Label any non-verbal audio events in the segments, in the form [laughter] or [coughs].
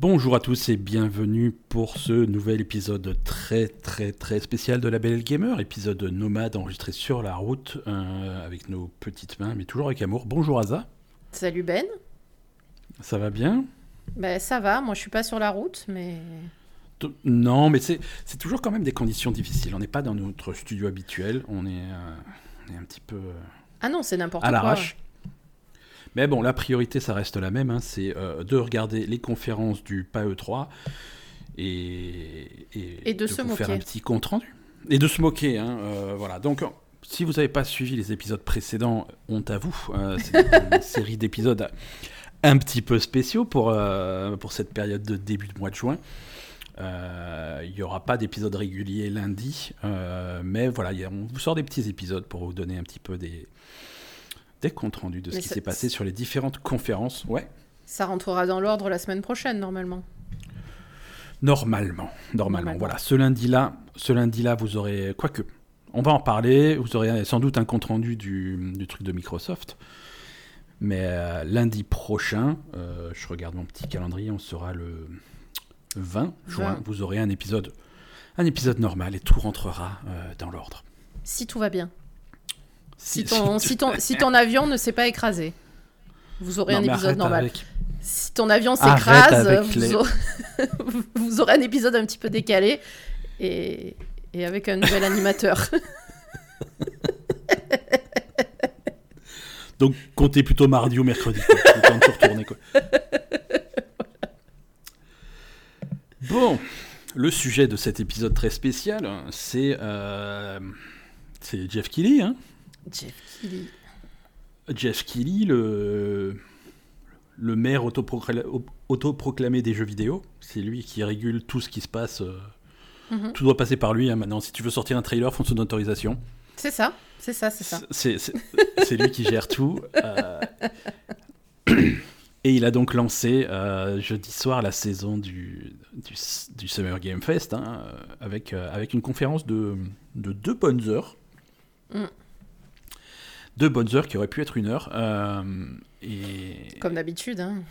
Bonjour à tous et bienvenue pour ce nouvel épisode très très très spécial de la Belle Gamer, épisode nomade enregistré sur la route euh, avec nos petites mains mais toujours avec amour. Bonjour Aza. Salut Ben. Ça va bien? Ben ça va, moi je suis pas sur la route mais... Non mais c'est toujours quand même des conditions difficiles. On n'est pas dans notre studio habituel, on est, euh, un petit peu... Euh, ah non c'est n'importe quoi. À l'arrache. Mais bon, la priorité, ça reste la même, hein, c'est euh, de regarder les conférences du PAE3 et, et, de, se moquer. faire un petit compte rendu. Et de se moquer, hein, euh, voilà. Donc, si vous n'avez pas suivi les épisodes précédents, honte à vous. Euh, c'est [laughs] une série d'épisodes un petit peu spéciaux pour, pour cette période de début de mois de juin. Il n'y aura pas d'épisode régulier lundi, mais voilà, on vous sort des petits épisodes pour vous donner un petit peu des, des comptes rendus de ce qui s'est passé sur les différentes conférences. Ouais. Ça rentrera dans l'ordre la semaine prochaine, normalement. Normalement, normalement. Voilà, ce lundi-là, ce lundi-là, vous aurez, quoique, on va en parler. Vous aurez sans doute un compte rendu du, du truc de Microsoft. Mais euh, lundi prochain, euh, je regarde mon petit calendrier, on sera le 20 juin. Vous aurez un épisode, un épisode normal et tout rentrera euh, dans l'ordre. Si tout va bien. Si ton, si, ton, si ton avion ne s'est pas écrasé, vous aurez un épisode normal. Si ton avion s'écrase, [laughs] vous, aurez un épisode un petit peu décalé et, et avec un nouvel animateur. [laughs] Donc comptez plutôt mardi ou mercredi. Quoi. Le temps de se retourner, quoi. Bon, le sujet de cet épisode très spécial, c'est euh, Jeff Kelly, hein Jeff Keighley. Jeff Keighley, le, le maire autoproclamé, des jeux vidéo. C'est lui qui régule tout ce qui se passe. Euh, mhm. Tout doit passer par lui hein, maintenant. Si tu veux sortir un trailer, faut son autorisation. C'est ça, c'est ça, c'est ça. C'est lui qui gère tout. Euh, [clears throat] et il a donc lancé euh, jeudi soir la saison du, du, Summer Game Fest hein, avec, avec une conférence de, de deux bonnes heures. Mm deux bonnes heures qui auraient pu être une heure. Euh, et... Comme d'habitude. Hein.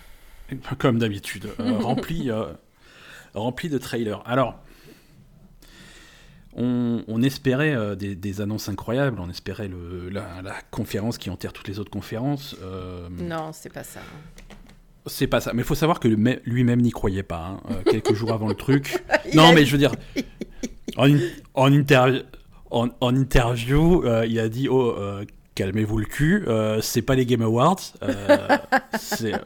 [laughs] Comme d'habitude. Euh, [laughs] rempli, euh, rempli de trailers. Alors, on, espérait des, annonces incroyables, on espérait le, la, conférence qui enterre toutes les autres conférences. Non, c'est pas ça. C'est pas ça, mais il faut savoir que lui-même n'y croyait pas, hein, quelques jours avant le truc. [laughs] non, mais je veux dire, en, en, en, en interview, il a dit Oh, calmez-vous le cul, euh, c'est pas les Game Awards. [laughs] Euh,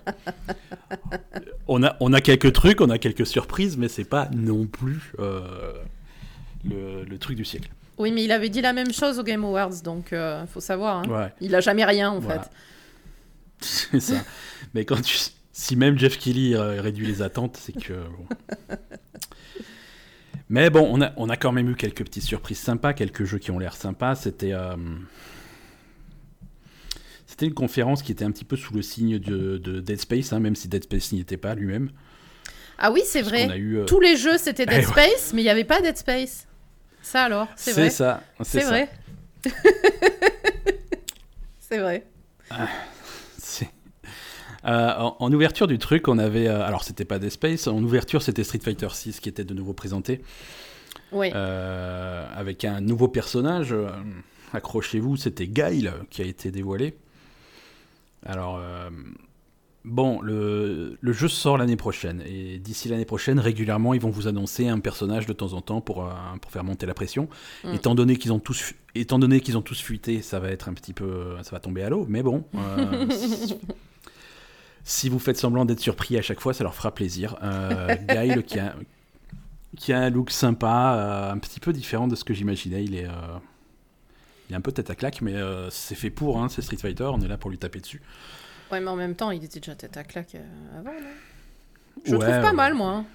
on, a, on a quelques trucs, on a quelques surprises, mais c'est pas non plus euh, le, truc du siècle. Oui, mais il avait dit la même chose aux Game Awards, donc il faut savoir. Hein. Il a jamais rien en fait. [laughs] C'est ça. mais quand tu, si même Jeff Kelly réduit les attentes, c'est que. [laughs] Mais bon, on a, on a quand même eu quelques petites surprises sympas, quelques jeux qui ont l'air sympas. C'était. C'était une conférence qui était un petit peu sous le signe de, Dead Space, hein, même si Dead Space n'y était pas lui-même. Ah oui, c'est vrai. Euh, Tous les jeux, c'était Dead [laughs] eh Space, mais il n'y avait pas Dead Space. Ça alors, c'est vrai. C'est ça. C'est vrai. [laughs] c'est vrai. Ah, euh, en, ouverture du truc, on avait. Euh, alors, c'était pas Dead Space. En ouverture, c'était Street Fighter 6 qui était de nouveau présenté. Oui. avec un nouveau personnage. Accrochez-vous, c'était Guile qui a été dévoilé. Alors, euh, bon, le, jeu sort l'année prochaine. Et d'ici l'année prochaine, régulièrement, ils vont vous annoncer un personnage de temps en temps pour, euh, pour faire monter la pression. Mm. Étant donné qu'ils ont tous étant donné qu'ils ont tous fuité, ça va être un petit peu, ça va tomber à l'eau. Mais bon, euh, [laughs] si vous faites semblant d'être surpris à chaque fois, ça leur fera plaisir. Guile qui a qui a un look sympa, un petit peu différent de ce que j'imaginais. Il est un peu tête à claque, mais euh, c'est fait pour, hein, c'est Street Fighter, on est là pour lui taper dessus. Ouais, mais en même temps, il était déjà tête à claque euh, avant, non? Je le trouve pas mal, moi. Hein.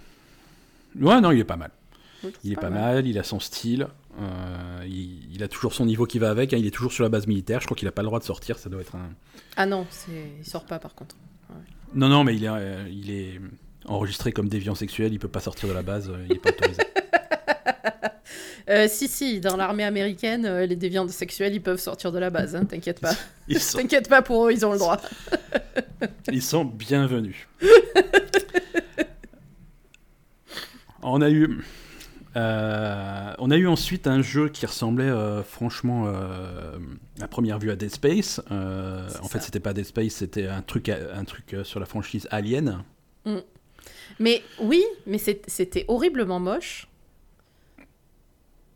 Ouais, non, il est pas mal. Il est pas, mal. il a son style, euh, il, a toujours son niveau qui va avec, hein, il est toujours sur la base militaire, je crois qu'il a pas le droit de sortir, ça doit être un... Ah non, il sort pas par contre. Non, non, mais il est, il est enregistré comme déviant sexuel, il peut pas sortir de la base, il est pas autorisé. [laughs] Euh, si, si, dans l'armée américaine, euh, les déviants sexuels, ils peuvent sortir de la base, hein, t'inquiète pas. [laughs] T'inquiète pas pour eux, ils ont le droit. [laughs] ils sont bienvenus. [laughs] on a eu. Euh, on a eu ensuite un jeu qui ressemblait franchement à première vue à Dead Space. en fait, c'était pas Dead Space, c'était un truc, un truc sur la franchise Alien. Mm. Mais oui, mais c'était horriblement moche.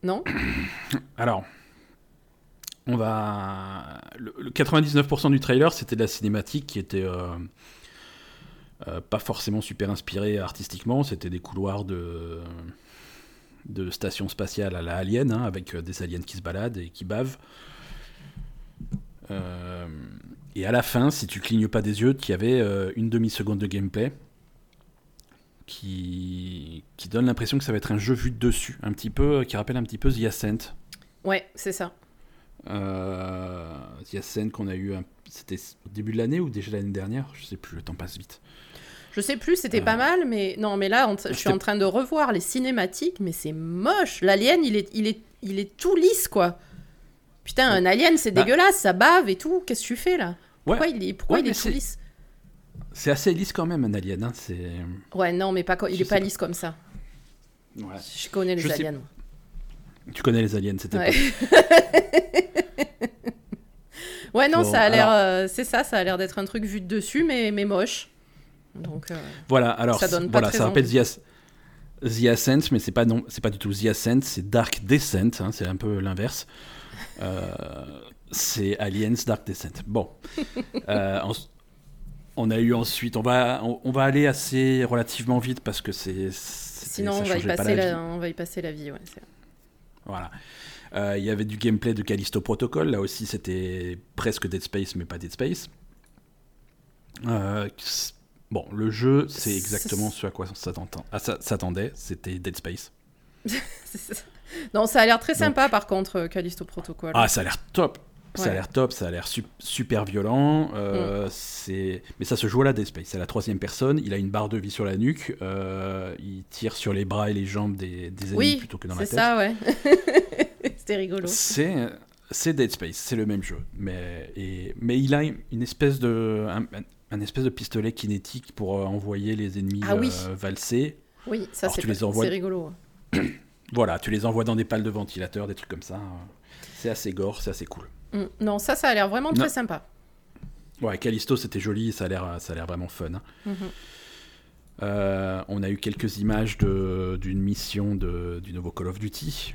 Non [coughs] Alors, on va. Le, 99% du trailer, c'était de la cinématique qui était pas forcément super inspirée artistiquement. C'était des couloirs de de station spatiale à la Alien, hein, avec euh, des aliens qui se baladent et qui bavent. Euh, et à la fin, si tu clignes pas des yeux, tu y avait euh, une demi-seconde de gameplay qui, qui donne l'impression que ça va être un jeu vu de dessus, un petit peu, qui rappelle un petit peu The Ascent. Ouais, c'est ça. The Ascent qu'on a eu, c'était au début de l'année ou déjà l'année dernière, je sais plus, le temps passe vite. Je sais plus, c'était pas mal, mais non, mais là, je suis en train de revoir les cinématiques, mais c'est moche. L'alien, il est, il est, il est tout lisse, quoi. Putain, un alien, c'est bah. dégueulasse, ça bave et tout. Qu'est-ce que tu fais là? Pourquoi il est, pourquoi il est tout lisse? C'est assez lisse quand même, un alien. Hein, c'est. Ouais, non, mais pas, il est pas, lisse comme ça. Ouais. Je connais les aliens. Tu connais les aliens, c'était. Ouais. [laughs] ouais, non, ça a l'air, euh, c'est ça, ça a l'air d'être un truc vu de dessus, mais, mais moche. Donc, euh, voilà, alors ça, voilà, ça rappelle The, The, Ascent, mais c'est pas, non, c'est pas du tout The Ascent, c'est Dark Descent, hein, c'est un peu l'inverse. Euh, c'est Aliens Dark Descent. Bon. [laughs] Euh, on a eu ensuite, on va, on, va aller assez relativement vite parce que c'est. Sinon, on va, y passer la, on va y passer la vie. Ouais, voilà. Il y avait du gameplay de Callisto Protocol. Là aussi, c'était presque Dead Space, mais pas Dead Space. Euh, Bon, le jeu, c'est exactement ce à quoi on s'attendait. C'était Dead Space. [laughs] non, ça a l'air très sympa par contre, euh, Callisto Protocol. Ah, ça a l'air top. Ça a l'air top, ça a l'air super violent. Euh, mm. Mais ça se joue à la Dead Space. C'est la troisième personne. Il a une barre de vie sur la nuque. Euh, il tire sur les bras et les jambes des, des ennemis plutôt que dans la tête. C'est ça, ouais. [laughs] C'était rigolo. C'est Dead Space, c'est le même jeu. Mais, et, mais il a une espèce de un espèce de pistolet kinétique pour euh, envoyer les ennemis ah euh, valser. Oui, ça c'est rigolo. [clears throat] voilà, tu les envoies dans des pales de ventilateur, des trucs comme ça. C'est assez gore, c'est assez cool. Mm, non, ça, ça a l'air vraiment très sympa. Ouais, Callisto, c'était joli, ça a l'air, ça a l'air vraiment fun. Hein. Mm-hmm. Euh, on a eu quelques images d'une mission de, du nouveau Call of Duty.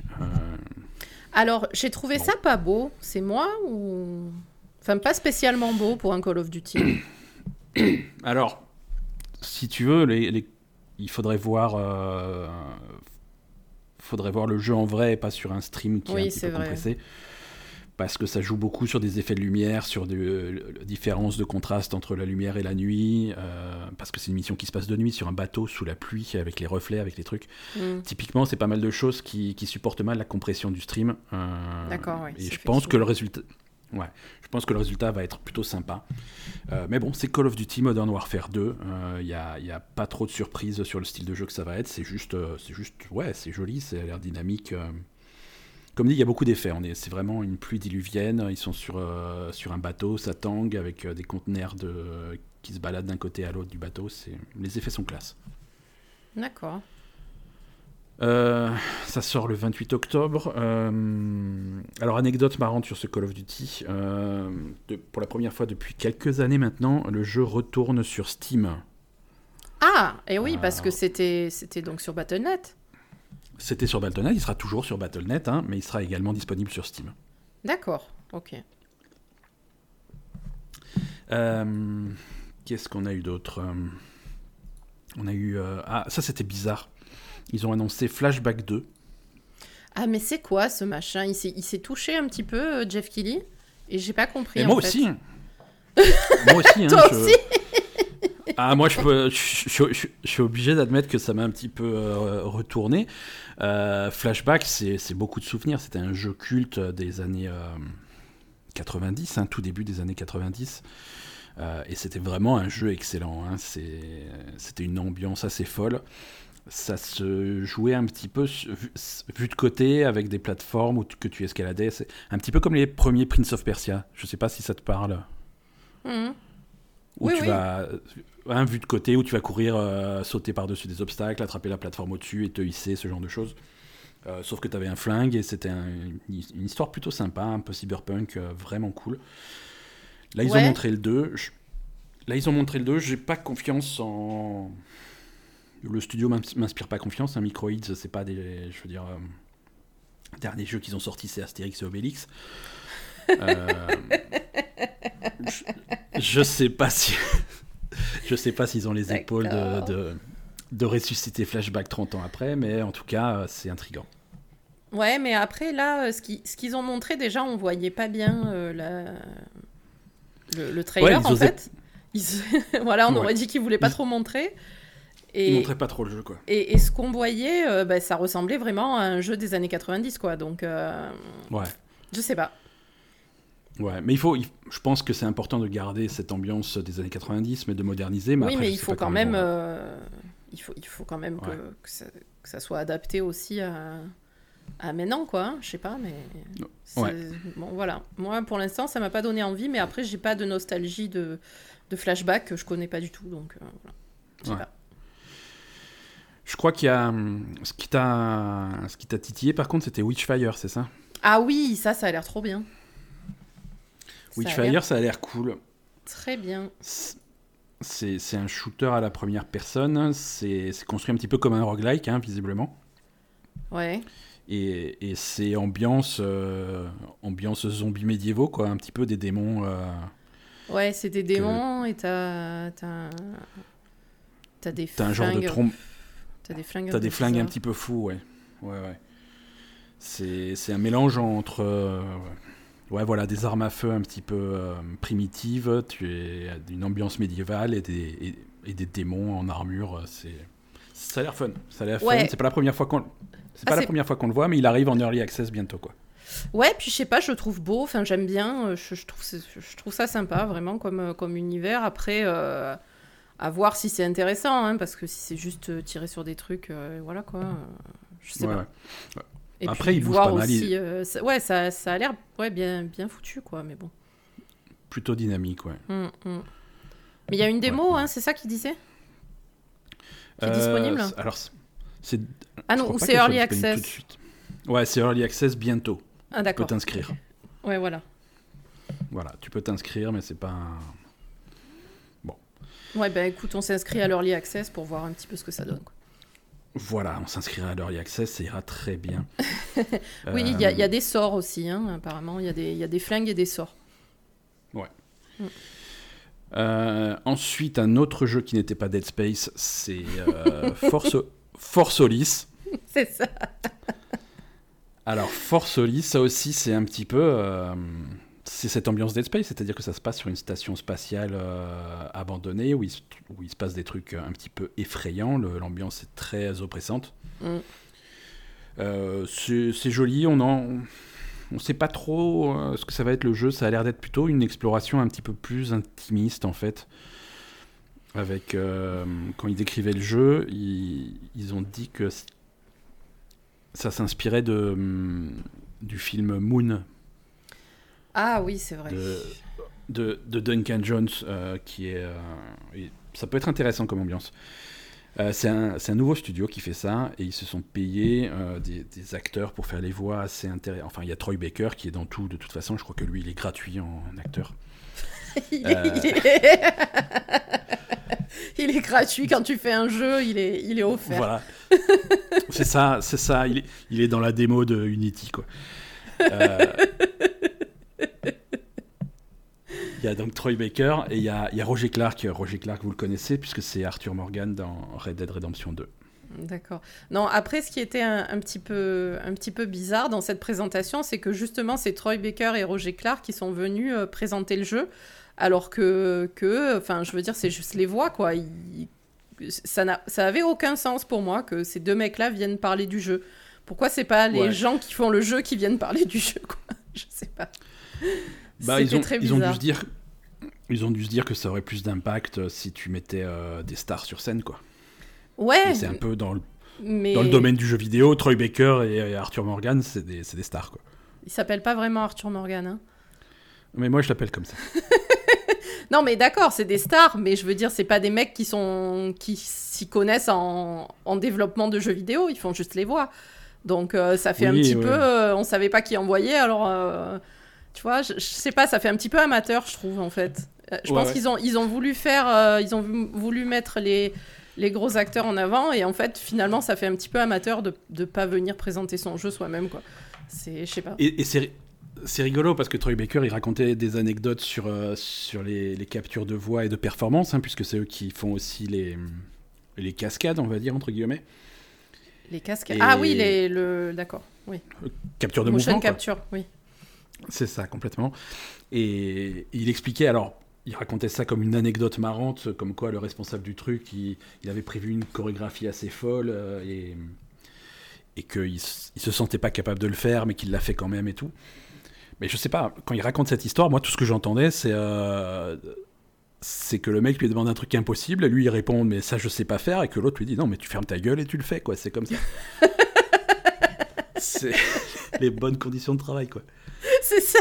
Alors, j'ai trouvé ça pas beau. C'est moi ou? Enfin, pas spécialement beau pour un Call of Duty. [coughs] Alors, si tu veux, il faudrait voir, euh, faudrait voir le jeu en vrai et pas sur un stream qui est un petit peu compressé. Parce que ça joue beaucoup sur des effets de lumière, sur des euh, différences de contraste entre la lumière et la nuit. Euh, parce que c'est une mission qui se passe de nuit sur un bateau sous la pluie, avec les reflets, avec les trucs. Mm. Typiquement, c'est pas mal de choses qui, supportent mal la compression du stream. D'accord, oui. Et je pense que le résultat. Ouais, je pense que le résultat va être plutôt sympa. Euh, mais bon, c'est Call of Duty Modern Warfare 2. Il n'y a, y a, pas trop de surprises sur le style de jeu que ça va être. C'est juste, euh, c'est juste, ouais, c'est joli, c'est l'air dynamique. Euh. Comme dit, il y a beaucoup d'effets. C'est vraiment une pluie diluvienne. Ils sont sur, sur un bateau, ça tangue avec des conteneurs de, qui se baladent d'un côté à l'autre du bateau. Les effets sont classe. D'accord. Euh, ça sort le 28 octobre. Euh, alors, anecdote marrante sur ce Call of Duty. Euh, pour la première fois depuis quelques années maintenant, le jeu retourne sur Steam. Ah, et oui, parce que c'était donc sur Battle.net. C'était sur Battle.net, il sera toujours sur Battle.net, hein, mais il sera également disponible sur Steam. D'accord, ok. Qu'est-ce qu'on a eu d'autre On a eu... Ah, ça c'était bizarre. Ils ont annoncé Flashback 2. Ah, mais c'est quoi ce machin? Il s'est touché un petit peu, euh, Jeff Kelly Et j'ai pas compris. moi, Aussi. [laughs] moi aussi. Hein, Toi aussi? Ah, moi, je, suis obligé d'admettre que ça m'a un petit peu euh, retourné. Euh, Flashback, c'est beaucoup de souvenirs. C'était un jeu culte des années 90, hein, tout début des années 90. et c'était vraiment un jeu excellent. Hein. C'était une ambiance assez folle ça se jouait un petit peu vu, de côté avec des plateformes où que tu escaladais. Un petit peu comme les premiers Prince of Persia. Je sais pas si ça te parle. Mmh. Où tu vas un vue de côté où tu vas courir, sauter par-dessus des obstacles, attraper la plateforme au-dessus et te hisser, ce genre de choses. sauf que tu avais un flingue et c'était une histoire plutôt sympa, un peu cyberpunk, vraiment cool. Là, ils ont montré le 2. Là, ils ont montré le 2. J'ai pas confiance en. Le studio m'inspire pas confiance. Un hein. Microids, c'est pas des. Je veux dire. Euh... Dernier jeu qu'ils ont sorti, c'est Astérix et Obélix. Euh, je... sais pas si. je sais pas s'ils ont les épaules de, de, ressusciter Flashback 30 ans après, mais en tout cas, euh, c'est intriguant. Ouais, mais après, là, euh, ce qu'ils ont montré, déjà, on voyait pas bien la le, trailer, en fait. [laughs] voilà, on aurait dit qu'ils voulaient pas trop montrer. Et... Ils montraient pas trop le jeu, quoi. Et, ce qu'on voyait, euh, bah, ça ressemblait vraiment à un jeu des années 90, quoi. Donc, euh, ouais. Je sais pas. Ouais, mais il faut, je pense que c'est important de garder cette ambiance des années 90, mais de moderniser. Mais oui, mais il faut quand même, euh, il faut, il faut quand même que, que, ça, que, ça, soit adapté aussi à, maintenant quoi, hein, je sais pas, mais bon voilà. Moi pour l'instant ça m'a pas donné envie, mais après j'ai pas de nostalgie de, de flashback que je connais pas du tout, donc euh, voilà. Je sais pas. Je crois qu'il y a hum, ce qui t'a titillé par contre c'était Witchfire, c'est ça? Ah oui, ça ça a l'air trop bien. Witchfire ça a l'air cool. Très bien. C'est un shooter à la première personne, c'est construit un petit peu comme un roguelike hein, visiblement. Ouais. Et, c'est ambiance, euh, ambiance zombie médiévaux, quoi, un petit peu des démons. Euh, ouais, c'est des démons et t'as. T'as des flingues. T'as un genre de trompe. T'as des flingues. T'as des flingues un petit peu fous, ouais. Ouais, ouais. C'est un mélange entre. Euh, ouais, voilà, des armes à feu un petit peu primitives, tu es d'une ambiance médiévale et des, et, des démons en armure. C'est. Ça a l'air fun. Ça a l'air fun. C'est pas la première fois qu'on. C'est pas ah, la première fois qu'on le voit, mais il arrive en early access bientôt, quoi. Ouais, puis je sais pas, je le trouve beau, enfin j'aime bien, euh, je, trouve, je trouve ça sympa vraiment comme, euh, comme univers. Après, euh, à voir si c'est intéressant, hein, parce que si c'est juste tirer sur des trucs, voilà quoi, je sais pas. Et Après, il bouge pas mal. Aussi, ça, ouais, ça, ça a l'air ouais, bien, bien foutu, quoi, mais bon. Plutôt dynamique, ouais. Hum, hum. Mais il y a une démo, hein, c'est ça qu'il disait Qui est disponible Alors, ah non, c'est Early Access. Ouais, c'est Early Access bientôt. Ah d'accord. Tu peux t'inscrire. Ouais, voilà. Voilà, tu peux t'inscrire, mais c'est pas. Bon. Ouais, ben écoute, on s'inscrit à l'Early Access pour voir un petit peu ce que ça donne. Voilà, on s'inscrira à l'Early Access, ça ira très bien. [laughs] oui, il y, a euh, des sorts aussi, hein, apparemment. Il y, y, a des flingues et des sorts. Ouais. Mm. Euh, ensuite, un autre jeu qui n'était pas Dead Space, c'est euh, [laughs] Force, Force Solis. [laughs] c'est ça. Alors, Force Solis, ça aussi, c'est un petit peu. Euh, c'est cette ambiance Dead Space, c'est-à-dire que ça se passe sur une station spatiale euh, abandonnée où il, se, où il, se, passe des trucs un petit peu effrayants. L'ambiance est très oppressante. Mm. Euh, c'est joli, on en. On sait pas trop ce que ça va être le jeu, ça a l'air d'être plutôt une exploration un petit peu plus intimiste en fait avec euh, quand ils décrivaient le jeu, ils, ils ont dit que ça s'inspirait de mm, du film Moon. Ah oui, c'est vrai. De, de, Duncan Jones, euh, qui est, euh, ça peut être intéressant comme ambiance. c'est un, un, nouveau studio qui fait ça et ils se sont payés des, des, acteurs pour faire les voix assez intéressants. Enfin, il y a Troy Baker qui est dans tout de toute façon. Je crois que lui, il est gratuit en acteur. [laughs] il [laughs] il est gratuit quand tu fais un jeu, il est, il est offert. Voilà. c'est ça, c'est ça. Il est, il est dans la démo de Unity, quoi. Euh, [laughs] il y a donc Troy Baker et il y a, il y a Roger Clark. Roger Clark, vous le connaissez puisque c'est Arthur Morgan dans Red Dead Redemption 2. D'accord. Non, après, ce qui était un, un, petit peu, un petit peu bizarre dans cette présentation, c'est que justement, c'est Troy Baker et Roger Clark qui sont venus euh, présenter le jeu alors que, que enfin, je veux dire, c'est juste les voix, quoi. ça, n'a, ça avait aucun sens pour moi que ces deux mecs-là viennent parler du jeu. Pourquoi c'est pas les gens qui font le jeu qui viennent parler du jeu, quoi? [laughs] Je sais pas. Bah, ils ont, très ils ont dû se dire, ils ont dû se dire que ça aurait plus d'impact euh, si tu mettais euh, des stars sur scène, quoi. Ouais. c'est un peu dans le, dans le domaine du jeu vidéo. Troy Baker et, Arthur Morgan, c'est des, des, stars, quoi. Il s'appelle pas vraiment Arthur Morgan, hein Mais moi, je l'appelle comme ça. [laughs] Non, mais d'accord, c'est des stars, mais je veux dire, c'est pas des mecs qui sont qui s'y connaissent en... en développement de jeux vidéo. Ils font juste les voix. Donc euh, ça fait un petit peu, euh, on savait pas qui envoyer, alors euh, tu vois, je, sais pas, ça fait un petit peu amateur, je trouve en fait. je pense qu'ils ont, ils ont voulu faire, ils ont voulu mettre les, les gros acteurs en avant et en fait finalement ça fait un petit peu amateur de ne pas venir présenter son jeu soi-même quoi. C'est, je sais pas. Et, c'est c'est rigolo parce que Troy Baker il racontait des anecdotes sur, sur les, les, captures de voix et de performance, hein, puisque c'est eux qui font aussi les, les cascades, on va dire, entre guillemets. Les casques. Ah oui, les, le... d'accord. Oui. Capture de Motion mouvement. capture, oui. C'est ça, complètement. Et il expliquait, alors, il racontait ça comme une anecdote marrante, comme quoi le responsable du truc, il, avait prévu une chorégraphie assez folle euh, et, et qu'il il se sentait pas capable de le faire, mais qu'il l'a fait quand même et tout. Mais je sais pas, quand il raconte cette histoire, moi, tout ce que j'entendais, c'est. Euh, c'est que le mec lui demande un truc impossible, et lui il répond mais ça je sais pas faire, et que l'autre lui dit non mais tu fermes ta gueule et tu le fais quoi, c'est comme ça. [laughs] c'est les bonnes conditions de travail quoi. [laughs] C'est ça.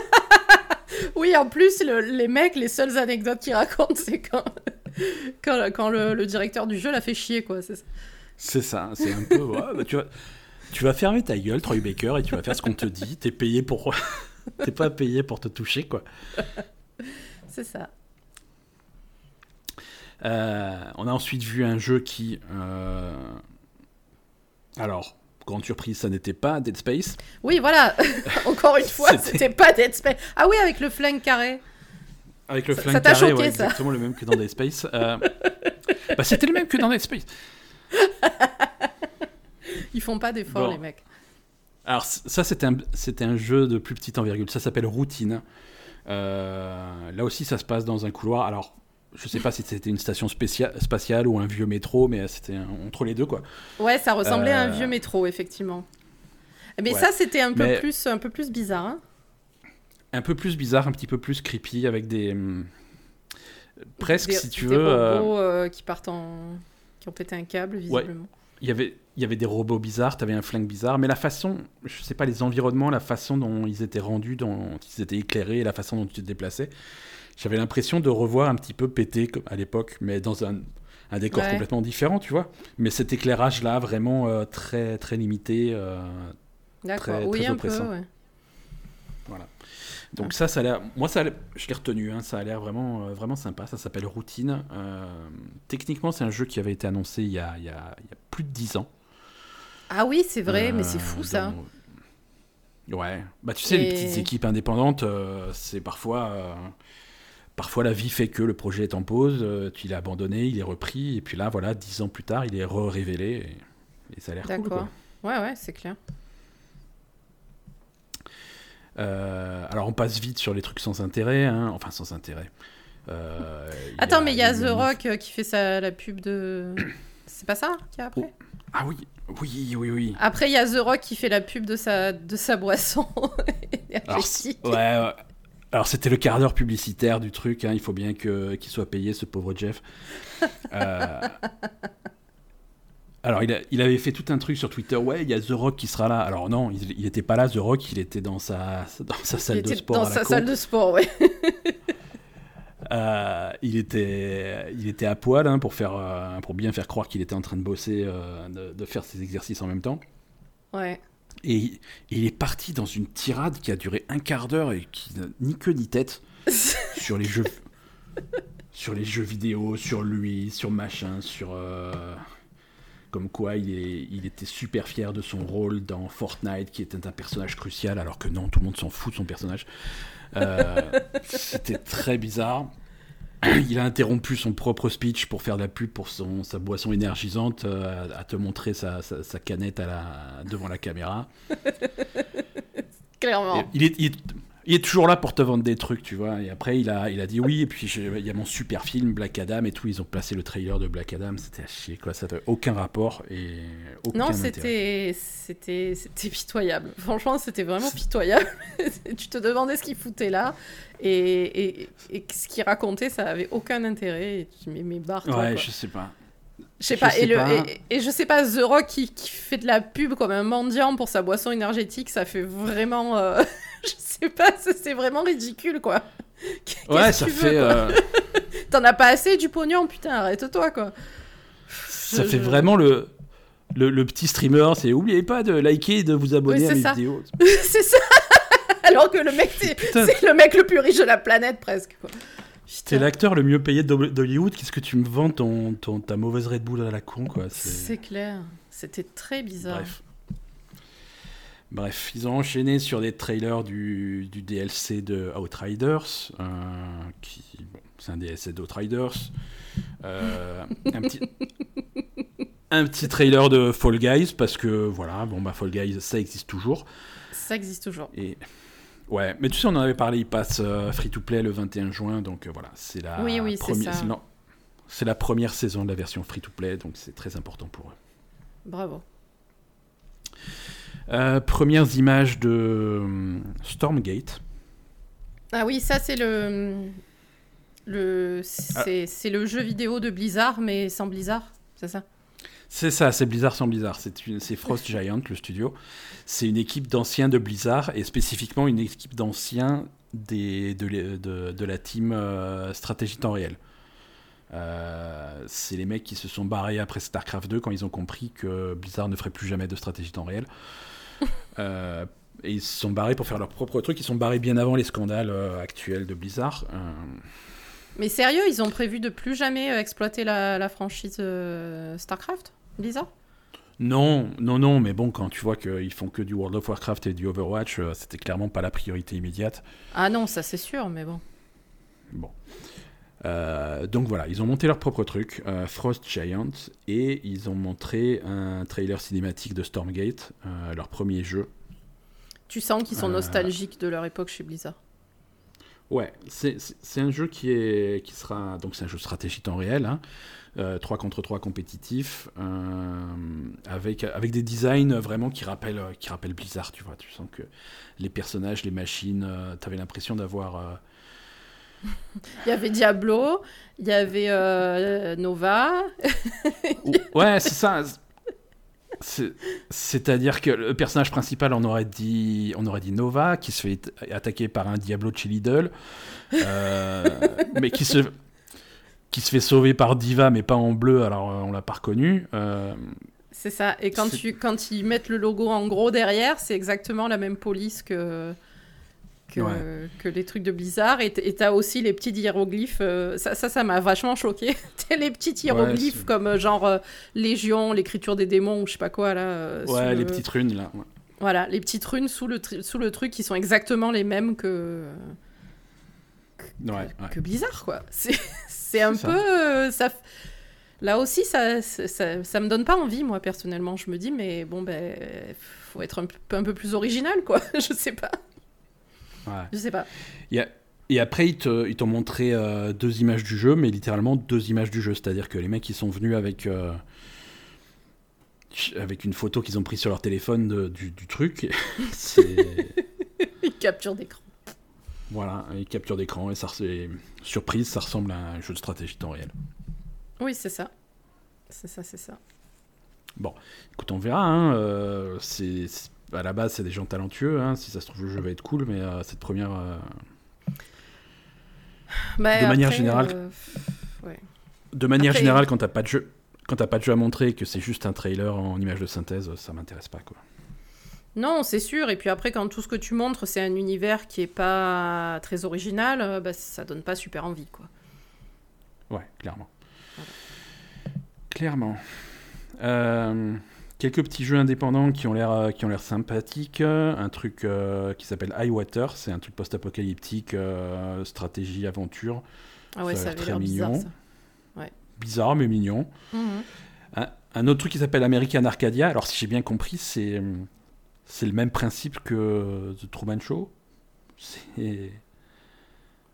oui en plus les mecs les seules anecdotes qu'ils racontent c'est quand [laughs] quand, le, directeur du jeu l'a fait chier quoi. C'est ça, c'est un peu bah, tu vas tu vas fermer ta gueule Troy Baker et tu vas faire ce qu'on te dit, t'es payé pour [laughs] t'es pas payé pour te toucher quoi. C'est ça. Euh, on a ensuite vu un jeu qui. Euh, alors, grande surprise, ça n'était pas Dead Space. Oui, voilà. [laughs] Encore une fois, c'était pas Dead Space. Ah oui, avec le flingue carré. Avec le flingue ça carré, choqué, ça. exactement le même que dans Dead Space. Euh, bah, c'était le même que dans Dead Space. [laughs] Ils font pas d'efforts, les mecs. Alors, ça, c'était un, un jeu de plus petite envergure. Ça s'appelle Routine. là aussi, ça se passe dans un couloir. Alors, je sais pas si c'était une station spatiale ou un vieux métro, mais c'était entre les deux, quoi. Ouais, ça ressemblait à un vieux euh, métro, effectivement. Mais ça, c'était un, peu plus, un peu plus bizarre. Hein. un peu plus bizarre, un petit peu plus creepy, avec des. Hum, presque, si tu veux. Des robots euh, euh, qui partent en. qui ont pété un câble, visiblement. Il y avait, il y avait des robots bizarres, tu avais un flingue bizarre, mais la façon, je sais pas, les environnements, la façon dont ils étaient rendus, dont ils étaient éclairés, la façon dont tu te déplaçais, j'avais l'impression de revoir un petit peu pété à l'époque, mais dans un, un décor complètement différent, tu vois. Mais cet éclairage-là, vraiment euh, très, très limité. Euh, D'accord, oui, un peu, ouais. Voilà. Donc ça, ça a l'air... Moi, ça je l'ai retenu, hein, ça a l'air vraiment, euh, vraiment sympa. Ça s'appelle Routine. techniquement, c'est un jeu qui avait été annoncé il y a, il y a, il y a plus de 10 ans. Ah oui, c'est vrai, mais c'est fou, ça. Ouais. Bah, tu sais, les petites équipes indépendantes, c'est parfois Parfois, la vie fait que le projet est en pause, euh, tu l'as abandonné, il est repris, et puis là, voilà, dix ans plus tard, il est re-révélé, et, ça a l'air cool. D'accord. Ouais, ouais, c'est clair. Euh, alors, on passe vite sur les trucs sans intérêt, hein, enfin sans intérêt. Euh, Attends, mais il y a The Rock qui fait sa, la pub de. [coughs] C'est pas ça qu'il y a après? Oh. Ah oui, oui, oui, oui. Après, il y a The Rock qui fait la pub de sa, de sa boisson [laughs] Alors, ouais, ouais. Alors c'était le quart d'heure publicitaire du truc, hein. il faut bien qu'il soit payé ce pauvre Jeff. [laughs] Euh, alors il, il, avait fait tout un truc sur Twitter, ouais il y a The Rock qui sera là. Alors non, il n'était pas là The Rock, il était dans sa, dans sa salle de sport. Dans sa salle de sport, ouais. [laughs] Euh, il, était, il était à poil hein, pour, faire, euh, pour bien faire croire qu'il était en train de bosser, de, de, faire ses exercices en même temps. Ouais. Et, il est parti dans une tirade qui a duré un quart d'heure et qui n'a ni queue ni tête [laughs] sur les jeux sur les jeux vidéo, sur lui, sur machin, sur euh, comme quoi il, est, il était super fier de son rôle dans Fortnite, qui était un personnage crucial, alors que non, tout le monde s'en fout de son personnage. Euh, [laughs] c'était très bizarre. Il a interrompu son propre speech pour faire de la pub pour son, sa boisson énergisante, euh, à te montrer sa, sa, canette à la, devant la caméra. [laughs] Clairement. il, est, il est toujours là pour te vendre des trucs, tu vois. Et après, il a, il a dit oui. Et puis, il y a mon super film Black Adam et tout. Ils ont placé le trailer de Black Adam. C'était à chier, quoi. Ça n'avait aucun rapport et aucun Non, c'était, c'était, c'était pitoyable. Franchement, c'était vraiment pitoyable. [laughs] tu te demandais ce qu'il foutait là. Et, et, et, ce qu'il racontait, ça avait aucun intérêt. Et tu mais, mais barre Ouais, je sais pas. Je sais pas, et, le, Et, je sais pas, The Rock qui, qui, fait de la pub comme un mendiant pour sa boisson énergétique, ça fait vraiment. Euh, [laughs] je sais pas, c'est vraiment ridicule, quoi. [laughs] Ouais, ça fait. Euh, [laughs] T'en as pas assez du pognon, putain, arrête-toi, quoi. Ça fait vraiment le, le, petit streamer, c'est oubliez pas de liker et de vous abonner à mes vidéos. c'est ça Alors que le mec, c'est le mec le plus riche de la planète, presque, quoi. T'es l'acteur le mieux payé d'Hollywood, qu'est-ce que tu me vends ton, ton, ta mauvaise Red Bull à la con, quoi C'est clair, c'était très bizarre. Bref. Bref, ils ont enchaîné sur des trailers du, du DLC de Outriders, euh, qui, bon, c'est un DLC d'Outriders. Euh, un petit... un petit trailer de Fall Guys parce que voilà, bon bah Fall Guys ça existe toujours. Ça existe toujours. Et ouais, mais tu sais on en avait parlé, il passe euh, free to play le 21 juin donc euh, voilà, c'est la oui, oui, première c'est la première saison de la version free to play donc c'est très important pour eux. Bravo. Euh, premières images de Stormgate. Ah oui, ça c'est le le ah. c'est le jeu vidéo de Blizzard mais sans Blizzard, c'est ça? C'est ça, c'est Blizzard sans Blizzard. C'est Frost [laughs] Giant, le studio. C'est une équipe d'anciens de Blizzard et spécifiquement une équipe d'anciens de, de, de, la team euh, stratégie temps réel. Euh, c'est les mecs qui se sont barrés après StarCraft 2 quand ils ont compris que Blizzard ne ferait plus jamais de stratégie temps réel. [laughs] Euh, et ils se sont barrés pour faire leur propre truc. Ils sont barrés bien avant les scandales actuels de Blizzard. Mais sérieux, ils ont prévu de plus jamais exploiter la, la franchise StarCraft? Blizzard non, non, non, mais bon, quand tu vois qu'ils font que du World of Warcraft et du Overwatch, euh, c'était clairement pas la priorité immédiate. Ah non, ça c'est sûr, mais bon. Bon. Euh, donc voilà, ils ont monté leur propre truc, euh, Frost Giant, et ils ont montré un trailer cinématique de Stormgate, leur premier jeu. Tu sens qu'ils sont nostalgiques de leur époque chez Blizzard. Ouais, c'est un jeu qui, est, qui sera. Donc c'est un jeu stratégie temps réel. Hein. 3 euh, contre 3 compétitif, euh, avec, avec des designs vraiment qui rappellent, qui rappellent Blizzard, tu vois. Tu sens que les personnages, les machines, euh, tu avais l'impression d'avoir... [laughs] Il y avait Diablo, il y avait Nova. ouais, c'est ça. C'est-à-dire que le personnage principal, on aurait dit, on aurait dit Nova, qui se fait attaquer par un Diablo chez Lidl, [laughs] mais qui se, qui se fait sauver par Diva, mais pas en bleu, alors euh, on l'a pas reconnu. Euh, c'est ça. Et quand, tu, quand ils mettent le logo en gros derrière, c'est exactement la même police que, que, que les trucs de Blizzard. Et t'as aussi les petits hiéroglyphes. Euh, ça, ça, m'a vachement choqué. [laughs] les petits hiéroglyphes comme genre Légion, l'écriture des démons ou je sais pas quoi là. ouais, les petites runes là. Voilà, les petites runes sous le, sous le truc qui sont exactement les mêmes que. que, que Blizzard quoi. [laughs] C'est un peu. Euh, ça... Là aussi, ça, ça, ça, me donne pas envie, moi, personnellement. Je me dis, mais bon, ben, faut être un peu, un peu plus original, quoi. [laughs] je sais pas. Ouais. Je sais pas. Et après, ils t'ont montré euh, deux images du jeu, mais littéralement deux images du jeu. C'est-à-dire que les mecs, ils sont venus avec, euh, avec une photo qu'ils ont prise sur leur téléphone du, du, truc. [laughs] ils capturent d'écran. Voilà, une capture d'écran et ça, surprise, ça ressemble à un jeu de stratégie temps réel. Oui, c'est ça. C'est ça, c'est ça. Bon, écoute, on verra. Hein, euh, c'est, à la base, c'est des gens talentueux. Hein, si ça se trouve, le jeu va être cool, mais euh, cette première. Euh, [sighs] bah, de manière générale. De manière générale, quand t'as pas de jeu, quand t'as pas de jeu à montrer, que c'est juste un trailer en image de synthèse, ça m'intéresse pas, quoi. Non, c'est sûr. Et puis après, quand tout ce que tu montres, c'est un univers qui est pas très original, euh, bah, ça donne pas super envie, quoi. Ouais, clairement. Clairement. Euh, quelques petits jeux indépendants qui ont l'air euh, qui ont l'air sympathiques. Un truc qui s'appelle Highwater, c'est un truc post-apocalyptique, stratégie aventure. Ah ouais, ça, très mignon. Bizarre, Ouais. bizarre mais mignon. Mhm. Un, un, autre truc qui s'appelle American Arcadia. Alors si j'ai bien compris, c'est c'est le même principe que The Truman Show. C'est.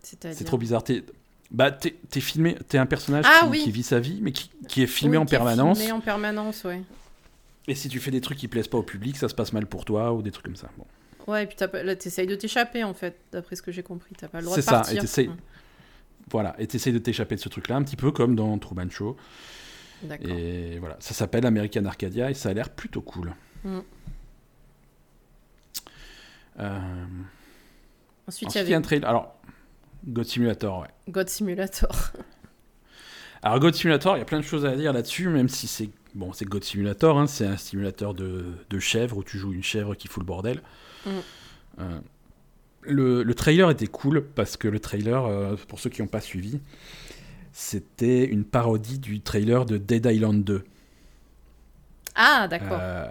C'est trop bizarre. T'es bah, t'es es filmé, t'es un personnage ah qui, vit sa vie, mais qui, qui est filmé en permanence. Filmé en permanence, ouais. Et si tu fais des trucs qui plaisent pas au public, ça se passe mal pour toi ou des trucs comme ça. Bon. Ouais, et puis là, t'essayes de t'échapper en fait, d'après ce que j'ai compris. T'as pas le droit de partir. C'est ça. Et Voilà, et t'essayes de t'échapper de ce truc-là, un petit peu comme dans Truman Show. D'accord. Et voilà, ça s'appelle American Arcadia et ça a l'air plutôt cool. Mm. Euh, Ensuite, il y avait un trailer. Alors, God Simulator, ouais. God Simulator. Alors God Simulator, il y a plein de choses à dire là-dessus, même si c'est bon, c'est God Simulator, hein, c'est un simulateur de, de, chèvre où tu joues une chèvre qui fout le bordel. Mm. Euh, le, le, trailer était cool parce que le trailer, euh, pour ceux qui n'ont pas suivi, c'était une parodie du trailer de Dead Island 2. Ah, d'accord. Euh,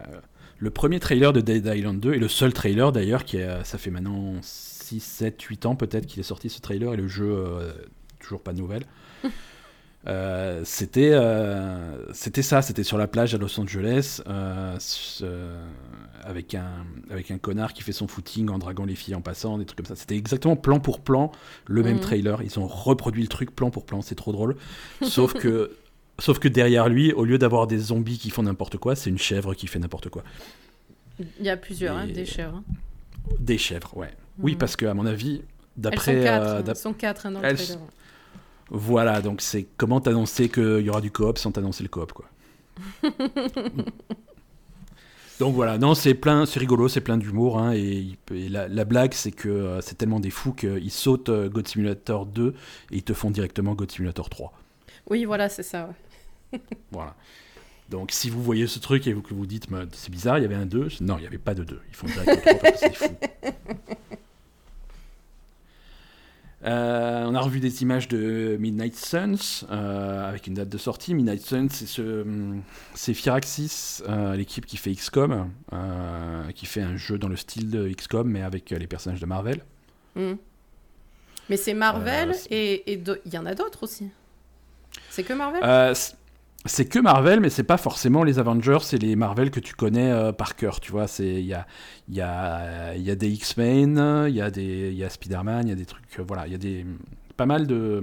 le premier trailer de Dead Island 2 et le seul trailer d'ailleurs qui ça fait maintenant 6, 7, 8 ans peut-être qu'il est sorti ce trailer et le jeu toujours pas de nouvelles. [laughs] Euh, c'était euh, c'était ça, c'était sur la plage à Los Angeles euh, avec un avec un connard qui fait son footing en draguant les filles en passant, des trucs comme ça. C'était exactement plan pour plan le même mhm. trailer. Ils ont reproduit le truc plan pour plan, c'est trop drôle. Sauf que [laughs] sauf que derrière lui, au lieu d'avoir des zombies qui font n'importe quoi, c'est une chèvre qui fait n'importe quoi. Il y a plusieurs, hein, des chèvres. Hein. Des chèvres, ouais. Oui, mhm. parce que à mon avis, d'après elles sont quatre, hein, dans le trailer. Voilà, donc c'est comment t'annoncer qu'il y aura du coop sans t'annoncer le coop, quoi. [laughs] donc voilà, non, c'est plein, c'est rigolo, c'est plein d'humour, hein, et, la, blague, c'est que euh, c'est tellement des fous qu'ils sautent euh, God Simulator 2 et ils te font directement God Simulator 3. Oui, voilà, c'est ça. [laughs] voilà. Donc si vous voyez ce truc et vous, que vous dites, c'est bizarre, il y avait un 2, non, il n'y avait pas de 2, ils font directement 3 parce que c'est fou. [laughs] Euh, on a revu des images de Midnight Suns euh, avec une date de sortie. Midnight Suns, c'est ce, c'est Firaxis, euh, l'équipe qui fait XCOM, qui fait un jeu dans le style de XCOM mais avec les personnages de Marvel. Hmm. Mais c'est Marvel et il y en a d'autres aussi. C'est que Marvel? C'est que Marvel, mais c'est pas forcément les Avengers, c'est les Marvel que tu connais euh, par cœur, tu vois. Il y a, y, a, y a des X-Men, il y a, des, y a Spider-Man, il y a des trucs. Euh, voilà, il y a des, pas, mal de,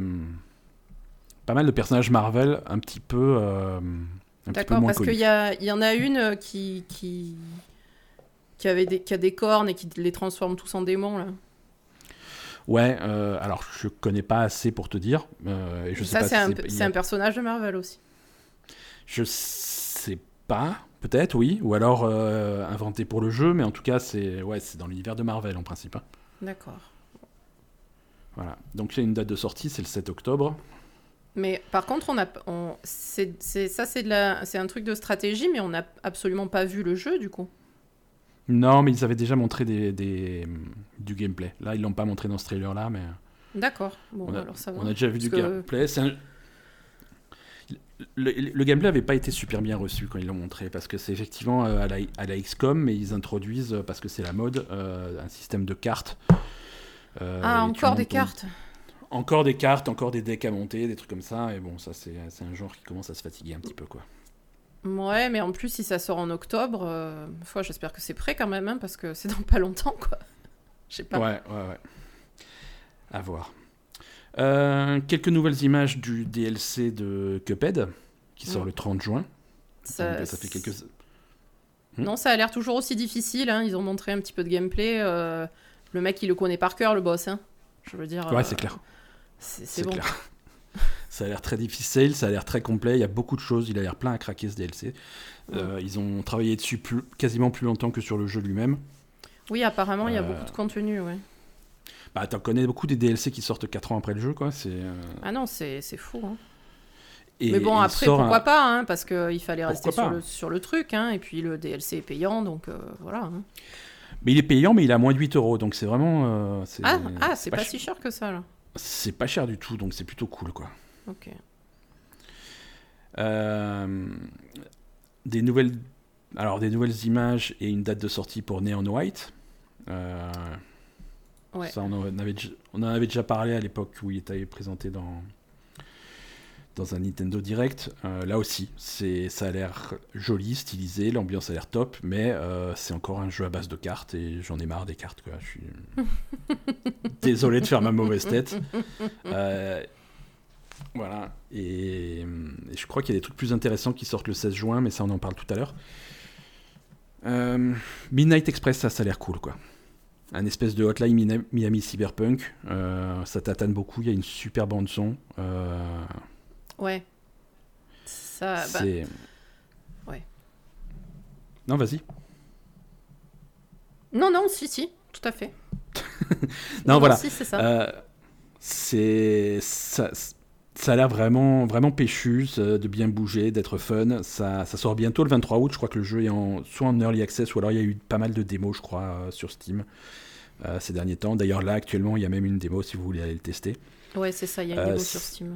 pas mal de personnages Marvel un petit peu. Euh, D'accord, parce qu'il y, y en a une qui, qui, qui, avait des, qui a des cornes et qui les transforme tous en démons, là. Ouais, alors je connais pas assez pour te dire. et je ça, c'est un, un personnage de Marvel aussi. Je sais pas, peut-être, oui. Ou alors euh, inventé pour le jeu, mais en tout cas, c'est ouais, dans l'univers de Marvel en principe. Hein. D'accord. Voilà. Donc il y a une date de sortie, c'est le 7 octobre. Mais par contre, on a, on, ça, c'est, un truc de stratégie, mais on n'a absolument pas vu le jeu du coup. Non, mais ils avaient déjà montré des, des du gameplay. Là, ils l'ont pas montré dans ce trailer-là, mais. D'accord. Bon, on a, alors ça va. On a déjà vu du gameplay. C'est un, le, gameplay n'avait pas été super bien reçu quand ils l'ont montré, parce que c'est effectivement euh, à la, à la, XCOM, mais ils introduisent, euh, parce que c'est la mode, euh, un système de cartes. ah, encore des cartes Encore des cartes, encore des decks à monter, des trucs comme ça, et bon, ça c'est un genre qui commence à se fatiguer un petit peu, quoi. Ouais, mais en plus, si ça sort en octobre, fois j'espère que c'est prêt quand même, hein, parce que c'est dans pas longtemps, quoi. [laughs] Je sais pas. Ouais, ouais, ouais. À voir. Euh, quelques nouvelles images du DLC de Cuphead, qui sort mm. le 30 juin. Ça, fait quelques... Hmm? Non, ça a l'air toujours aussi difficile. Hein. Ils ont montré un petit peu de gameplay. Euh, le mec, il le connaît par cœur, le boss. Hein. Je veux dire. Ouais, c'est clair. C'est bon. Clair. [laughs] ça a l'air très difficile, ça a l'air très complet. Il y a beaucoup de choses. Il a l'air plein à craquer ce DLC. Euh, ils ont travaillé dessus quasiment plus longtemps que sur le jeu lui-même. Oui, apparemment, il y a beaucoup de contenu, ouais. Bah, t'en connais beaucoup des DLC qui sortent 4 ans après le jeu, quoi. C'est, euh, Ah non, c'est, fou. Hein. mais bon, après, pourquoi pas, hein, parce qu'il fallait rester sur le, sur le, truc, hein, et puis le DLC est payant, donc euh, voilà. Hein. Mais il est payant, mais il a moins de 8 euros, donc c'est vraiment. Euh, ah, ah c'est pas, si cher que ça, là. C'est pas cher du tout, donc c'est plutôt cool, quoi. Ok. des nouvelles. Alors, des nouvelles images et une date de sortie pour Neon White. Ça, on, en avait, on en avait déjà parlé à l'époque où il était présenté dans, dans un Nintendo Direct. Euh, là aussi, c'est, ça a l'air joli, stylisé, l'ambiance a l'air top, mais euh, c'est encore un jeu à base de cartes et j'en ai marre des cartes. Quoi. Je suis [laughs] désolé de faire ma mauvaise tête. Euh, voilà, et, je crois qu'il y a des trucs plus intéressants qui sortent le 16 juin, mais ça on en parle tout à l'heure. Midnight Express, ça, ça a l'air cool, quoi un espèce de hotline Miami cyberpunk. Euh, ça tatane beaucoup. Il y a une super bande son. Euh, ouais. Ça. Bah... Ouais. Non, vas-y. Non, non, si, si, tout à fait. [laughs] non, voilà. Si, c'est ça. Euh, c'est ça a l'air vraiment, vraiment péchu, de bien bouger, d'être fun. Ça, ça, sort bientôt le 23 août. Je crois que le jeu est en, soit en early access ou alors il y a eu pas mal de démos, je crois, sur Steam ces derniers temps. D'ailleurs, là, actuellement, il y a même une démo si vous voulez aller le tester. Ouais, c'est ça, il y a une démo sur Steam.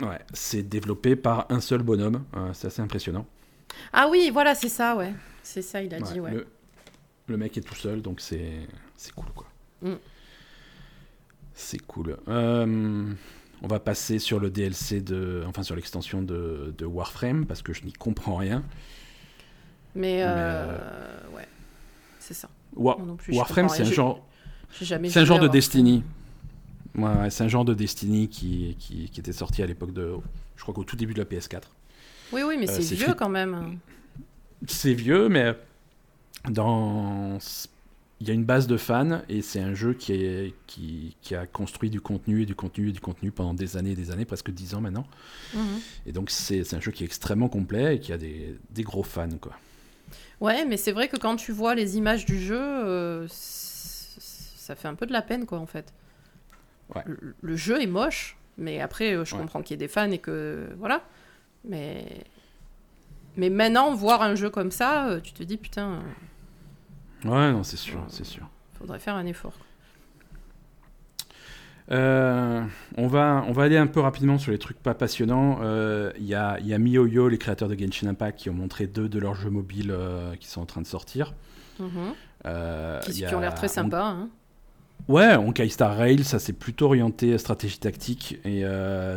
Ouais, c'est développé par un seul bonhomme. c'est assez impressionnant. Ah oui, voilà, c'est ça, ouais. C'est ça, il a dit, ouais. Le, mec est tout seul, donc c'est cool, quoi. Mm. C'est cool. Euh, on va passer sur le DLC de, enfin sur l'extension de, de, Warframe parce que je n'y comprends rien. Mais, euh, euh, ouais, c'est ça. Warframe, c'est un genre, c'est un genre de Destiny. Ouais, c'est un genre de Destiny qui, qui, qui était sorti à l'époque de, je crois qu'au tout début de la PS4. Oui, oui, mais c'est vieux quand même. C'est vieux, mais dans il y a une base de fans et c'est un jeu qui, est, qui, qui, a construit du contenu et du contenu et du contenu pendant des années et des années, presque dix ans maintenant. Mhm. Et donc c'est un jeu qui est extrêmement complet et qui a des, des gros fans. Quoi. Ouais, mais c'est vrai que quand tu vois les images du jeu, euh, ça fait un peu de la peine, quoi, en fait. Ouais. Le, jeu est moche, mais après, euh, je comprends qu'il y ait des fans et que. Voilà. Mais. Mais maintenant, voir un jeu comme ça, euh, tu te dis, putain. Ouais, non, c'est sûr, c'est sûr. Faudrait faire un effort. Euh, on, va, on va aller un peu rapidement sur les trucs pas passionnants. Il euh, y, a, y a MiYoYo, les créateurs de Genshin Impact, qui ont montré deux de leurs jeux mobiles euh, qui sont en train de sortir. Mhm. qui, ont l'air très sympas. Hein. Ouais, Honkai Star Rail, ça c'est plutôt orienté stratégie tactique, et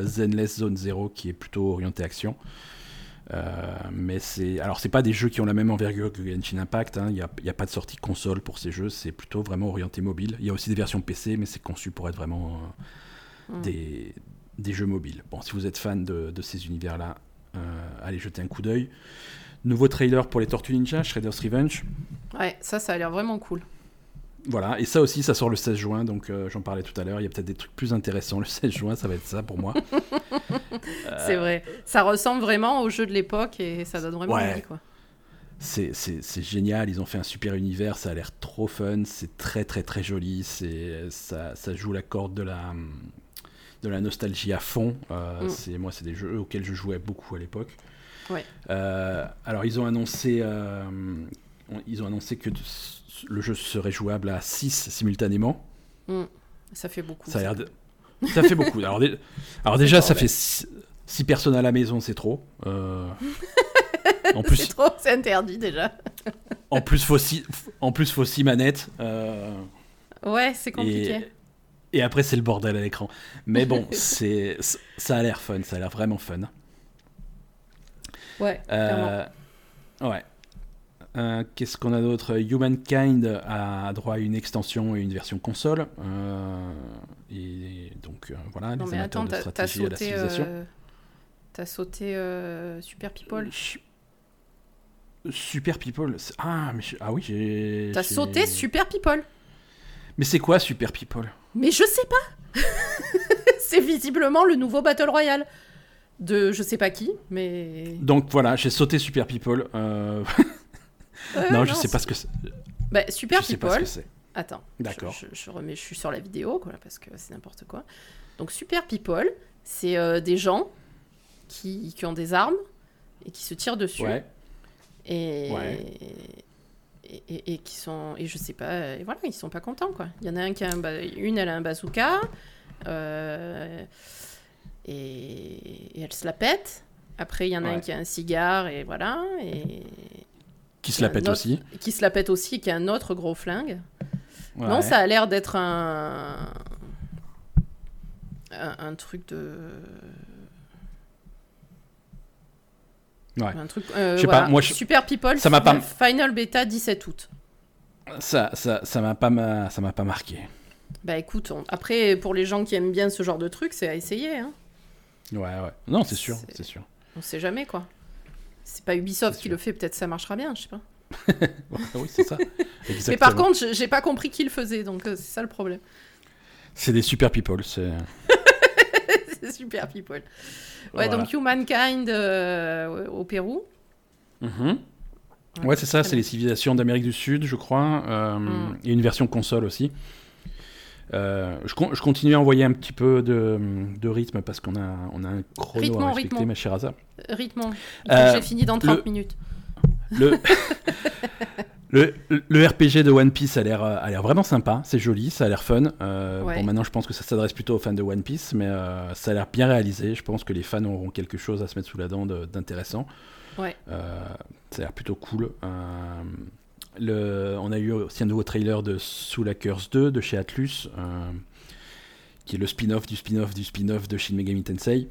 Zenless Zone Zero qui est plutôt orienté action. Euh, mais c'est alors c'est pas des jeux qui ont la même envergure que Genshin Impact. Il hein. n'y a, a, pas de sortie console pour ces jeux. C'est plutôt vraiment orienté mobile. Il y a aussi des versions PC, mais c'est conçu pour être vraiment euh, mm. des, des, jeux mobiles. Bon, si vous êtes fan de, de ces univers-là, euh, allez jeter un coup d'œil. Nouveau trailer pour les Tortues Ninja, Shredder's Revenge. Ouais, ça, ça a l'air vraiment cool. Voilà, et ça aussi, ça sort le 16 juin, donc euh, j'en parlais tout à l'heure. Il y a peut-être des trucs plus intéressants le 16 juin, ça va être ça pour moi. [laughs] C'est vrai, ça ressemble vraiment au jeu de l'époque et ça donne vraiment envie, quoi. C'est, génial, ils ont fait un super univers, ça a l'air trop fun, c'est très très très joli, c'est, ça, ça, joue la corde de la, de la nostalgie à fond. Euh, mm. c'est, moi, c'est des jeux auxquels je jouais beaucoup à l'époque. Ouais. Euh, alors, ils ont annoncé, ils ont annoncé que le jeu serait jouable à 6 simultanément. Hmm. Ça fait beaucoup. Ça, ça fait beaucoup. Alors, Alors [laughs] déjà, ça fait 6 personnes à la maison, c'est trop. Euh, en [laughs] plus, c'est trop, c'est interdit déjà. [laughs] en plus, faut six... en plus, faut six manettes. Euh, ouais, c'est compliqué. Et... après, c'est le bordel à l'écran. Mais bon, c'est ça a l'air fun, ça a l'air vraiment fun. Ouais. Euh... Ouais. Euh, qu'est-ce qu'on a d'autre? Humankind a droit à une extension et une version console. Euh, et donc euh, voilà, non, les mais attends, de stratégie sauté, la civilisation. T'as sauté Super People Super People Ah, mais ah oui, j'ai. T'as sauté Super People Mais c'est quoi Super People? Mais je sais pas [laughs] C'est visiblement le nouveau Battle Royale de je sais pas qui, mais. Donc voilà, j'ai sauté Super People. Euh... [laughs] non, je sais pas ce que c'est. Bah, Super je People. Sais pas ce que c'est. Attends. D'accord. Je, remets, je suis sur la vidéo, quoi, parce que c'est n'importe quoi. Donc, Super People, c'est euh, des gens qui, qui, ont des armes et qui se tirent dessus. Ouais. Et, et, et, qui sont. Et je sais pas. Et voilà, ils sont pas contents, quoi. Il y en a un qui a un. Une, elle a un bazooka. Euh, et, elle se la pète. Après, il y en a un qui a un cigare, et voilà. Et, qui se la pète aussi. Qui se la pète aussi, qui a un autre gros flingue. Non, ça a l'air d'être un... un... truc de. Ouais. Un truc. Euh, pas, moi, Super People, ça m'a pas... Final Beta 17 août. Ça, ça, ça m'a pas, ça m'a pas marqué. Bah écoute, après pour les gens qui aiment bien ce genre de truc, c'est à essayer. Hein. Ouais, ouais. Non, c'est sûr, c'est sûr. On sait jamais quoi. C'est pas Ubisoft qui le fait, peut-être ça marchera bien, je sais pas. [laughs] oui, c'est ça. [laughs] Mais par contre, j'ai pas compris qui le faisait, donc euh, c'est ça le problème. C'est des super people, c'est. [laughs] super people. Ouais, donc Humankind euh, au Pérou. Mm-hmm. Ouais, c'est ça, c'est les civilisations d'Amérique du Sud, je crois. Euh, mm. Et une version console aussi. Je, je, continue à envoyer un petit peu de, de rythme parce qu'on a, on a un chrono à respecter, ma chère Asa. Rythme. J'ai fini dans 30 minutes. Le... [laughs] Le, le, RPG de One Piece a l'air, a l'air vraiment sympa, c'est joli, ça a l'air fun. Euh, Bon, maintenant je pense que ça s'adresse plutôt aux fans de One Piece, mais euh, ça a l'air bien réalisé. Je pense que les fans auront quelque chose à se mettre sous la dent d'intéressant. Ouais. Euh, ça a l'air plutôt cool. Le, on a eu aussi un nouveau trailer de Soul Hackers 2 de chez Atlus, euh, qui est le spin-off du spin-off du spin-off de Shin Megami Tensei.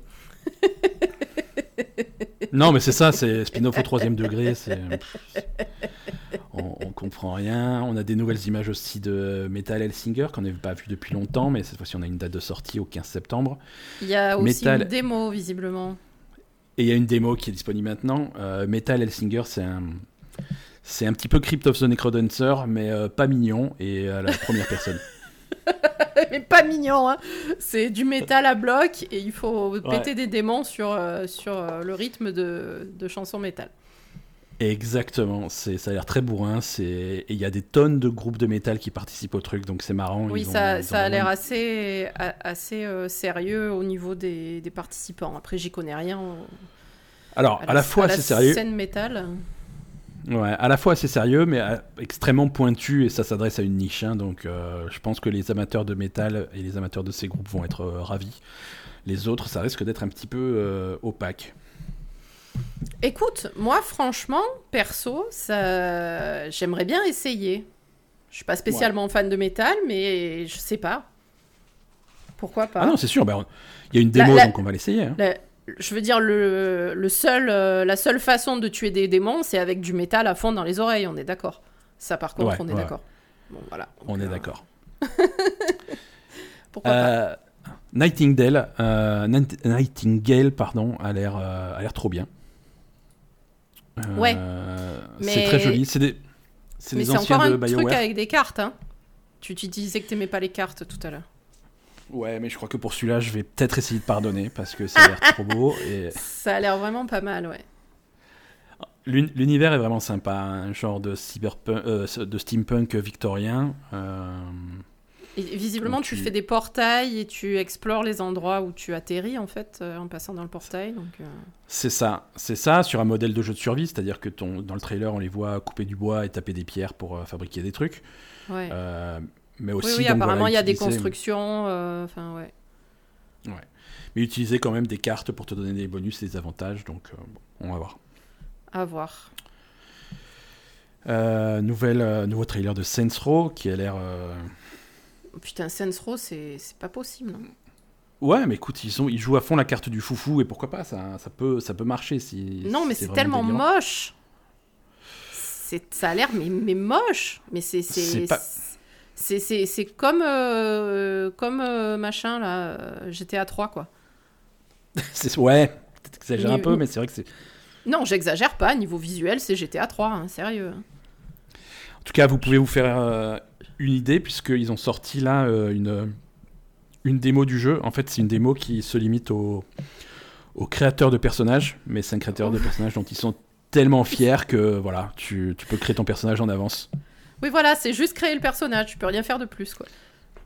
[laughs] non, mais c'est ça, c'est spin-off au troisième degré. C'est on, comprend rien. On a des nouvelles images aussi de Metal Hellsinger qu'on n'avait pas vu depuis longtemps, mais cette fois-ci on a une date de sortie au 15 septembre. Il y a aussi une démo visiblement. Et il y a une démo qui est disponible maintenant. Euh, Metal Hellsinger, c'est un, c'est un petit peu Crypt of the Necrodancer, mais euh, pas mignon et à la première personne. [laughs] mais pas mignon, hein. c'est du métal à bloc et il faut péter des démons sur, euh, sur le rythme de, de chansons métal. Exactement, c'est ça a l'air très bourrin. C'est il y a des tonnes de groupes de métal qui participent au truc, donc c'est marrant. Oui, ça, ça a l'air assez assez euh, sérieux au niveau des, des participants. Après, j'y connais rien. Alors, à, la, fois assez sérieux. Scène métal. Ouais, à la fois assez sérieux, mais euh, extrêmement pointu et ça s'adresse à une niche. Hein, donc, euh, je pense que les amateurs de métal et les amateurs de ces groupes vont être ravis. Les autres, ça risque d'être un petit peu opaque. Écoute, moi franchement, perso, ça... j'aimerais bien essayer. Je suis pas spécialement fan de métal, mais je sais pas. Pourquoi pas? Ah non, c'est sûr, ben, il y a une démo, donc on va l'essayer. Hein. Je veux dire, le, le seul, euh, la seule façon de tuer des démons, c'est avec du métal à fond dans les oreilles, on est d'accord. Ça, par contre, on est d'accord. Bon, voilà. on est [laughs] euh, d'accord. Pourquoi euh, pas Nightingale, Nightingale, pardon, a l'air, a l'air trop bien. Ouais. Euh, c'est très joli. C'est des, c'est des anciens encore un truc avec des cartes. Hein. Tu, tu disais que t'aimais pas les cartes tout à l'heure. Ouais, mais je crois que pour celui-là, je vais peut-être essayer de pardonner parce que ça a l'air trop beau. [laughs] Et... Ça a l'air vraiment pas mal, ouais. L'univers est vraiment sympa, un genre de, cyberpunk, euh, de steampunk victorien. Euh, visiblement, tu... fais des portails et tu explores les endroits où tu atterris en fait euh, en passant dans le portail. Euh. C'est ça, c'est ça sur un modèle de jeu de survie, c'est-à-dire que ton, dans le trailer, on les voit couper du bois et taper des pierres pour euh, fabriquer des trucs. Ouais. Mais aussi, oui, oui apparemment, il y a des constructions. Enfin, ouais. Ouais. Mais utiliser quand même des cartes pour te donner des bonus et des avantages, donc on va voir. À voir. nouvelle, nouveau trailer de Saints Row qui a l'air Putain, Saints Row, c'est pas possible. Non ouais, mais écoute, ils, sont, ils jouent à fond la carte du foufou et pourquoi pas, ça, ça, peut, ça peut marcher. Si, non, mais c'est tellement moche. Ça a l'air mais, mais moche. Mais c'est. C'est comme, euh, comme euh, machin là, euh, GTA 3 quoi. [laughs] ouais, t'exagères un peu, mais c'est vrai que c'est. Non, j'exagère pas. Niveau visuel, c'est GTA 3, hein, sérieux. En tout cas, vous pouvez vous faire une idée, puisqu'ils ont sorti là une, une démo du jeu. En fait, c'est une démo qui se limite aux, aux créateurs de personnages, mais c'est un créateur de personnages dont ils sont tellement fiers que voilà, tu, tu peux créer ton personnage en avance. Oui, voilà, c'est juste créer le personnage, tu peux rien faire de plus, quoi.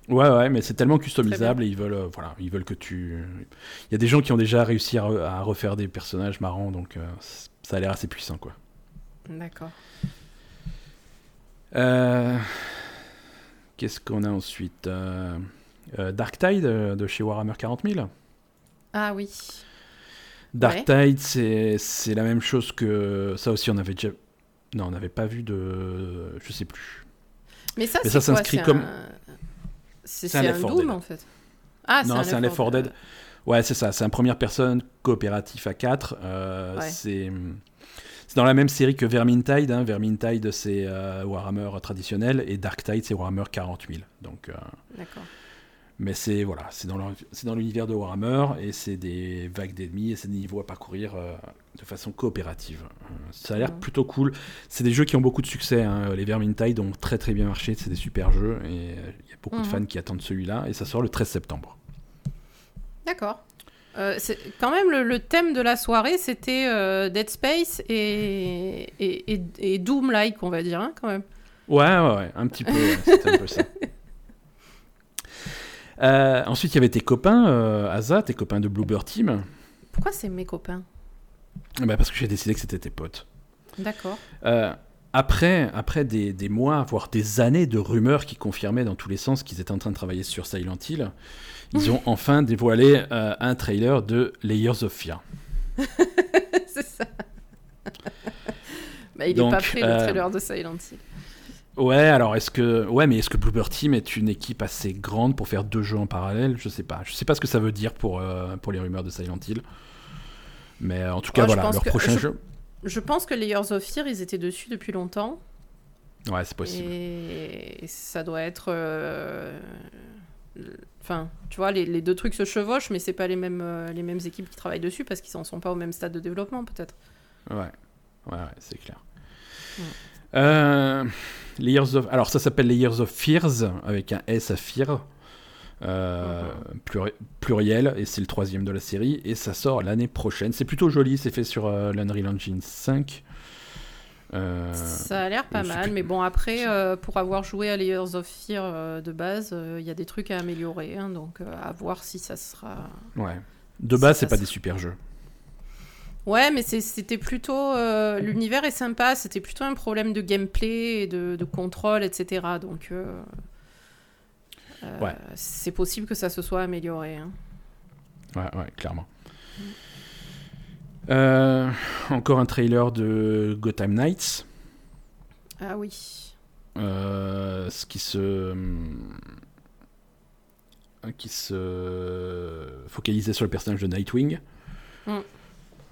Ouais, ouais, mais c'est tellement customisable et ils veulent, euh, voilà, ils veulent que tu. Il y a des gens qui ont déjà réussi à, refaire des personnages marrants, donc euh, ça a l'air assez puissant, quoi. D'accord. Euh, Qu'est-ce qu'on a ensuite Dark Tide de chez Warhammer 40 000. Ah oui. Dark Tide, c'est la même chose que. Ça aussi, on avait déjà. Non, on n'avait pas vu de. Je sais plus. Mais ça, ça s'inscrit comme. C'est un, un Doom, en fait. Ah, non, c'est un Left 4 Dead. Ouais, c'est ça. C'est un première personne coopératif à 4. C'est c'est dans la même série que Vermintide. Hein. Vermintide, c'est euh, Warhammer traditionnel et Darktide, c'est Warhammer 40 000. Donc, euh, D'accord. Mais c'est voilà, c'est dans l'univers de Warhammer et c'est des vagues d'ennemis et c'est des niveaux à parcourir euh, de façon coopérative. ça a l'air plutôt cool. C'est des jeux qui ont beaucoup de succès. Hein. Les Vermintide ont très très bien marché. C'est des super jeux et il y a beaucoup de mhm. fans qui attendent celui-là et ça sort le 13 septembre. D'accord. Euh, quand même, le, thème de la soirée, c'était euh, Dead Space et, et, et, Doom-like, on va dire, hein, quand même. Ouais, ouais, ouais un petit peu, c'était un peu ça. [laughs] ensuite, il y avait tes copains, Asa, tes copains de Bluebird Team. Pourquoi c'est mes copains bah Parce que j'ai décidé que c'était tes potes. D'accord. après, après des, des, mois, voire des années de rumeurs qui confirmaient dans tous les sens qu'ils étaient en train de travailler sur Silent Hill, ils [laughs] ont enfin dévoilé un trailer de Layers of Fear. [laughs] c'est ça. bah, il n'est pas prêt le euh, trailer de Silent Hill. Ouais, alors est-ce que ouais, mais est-ce que Bloober Team est une équipe assez grande pour faire deux jeux en parallèle? Je sais pas. Je sais pas ce que ça veut dire pour euh, pour les rumeurs de Silent Hill. Mais en tout cas, voilà, leur prochain jeu. Je pense que Layers of Fear, ils étaient dessus depuis longtemps. Ouais, c'est possible. Et ça doit être. Euh, enfin, tu vois, les, deux trucs se chevauchent, mais c'est pas les mêmes, les mêmes équipes qui travaillent dessus parce qu'ils en sont pas au même stade de développement, peut-être. Ouais, ouais, ouais c'est clair. Euh, Layers of... Alors ça s'appelle Layers of Fears avec un S à Fear. Euh, pluriel et c'est le troisième de la série et ça sort l'année prochaine. C'est plutôt joli, c'est fait sur euh, l'Unreal Engine 5. ça a l'air pas mal, mais bon après pour avoir joué à Layers of Fear de base, il y a des trucs à améliorer, hein, donc à voir si ça sera. Ouais. De base, c'est pas des super jeux. Ouais, mais c'était plutôt. Euh, l'univers est sympa, c'était plutôt un problème de gameplay et de, contrôle, etc. Donc. Euh, euh, ouais. C'est possible que ça se soit amélioré. Hein. Ouais, ouais, clairement. encore un trailer de Gotham Knights. Ah oui. ce qui se qui se focalisait sur le personnage de Nightwing. Mm.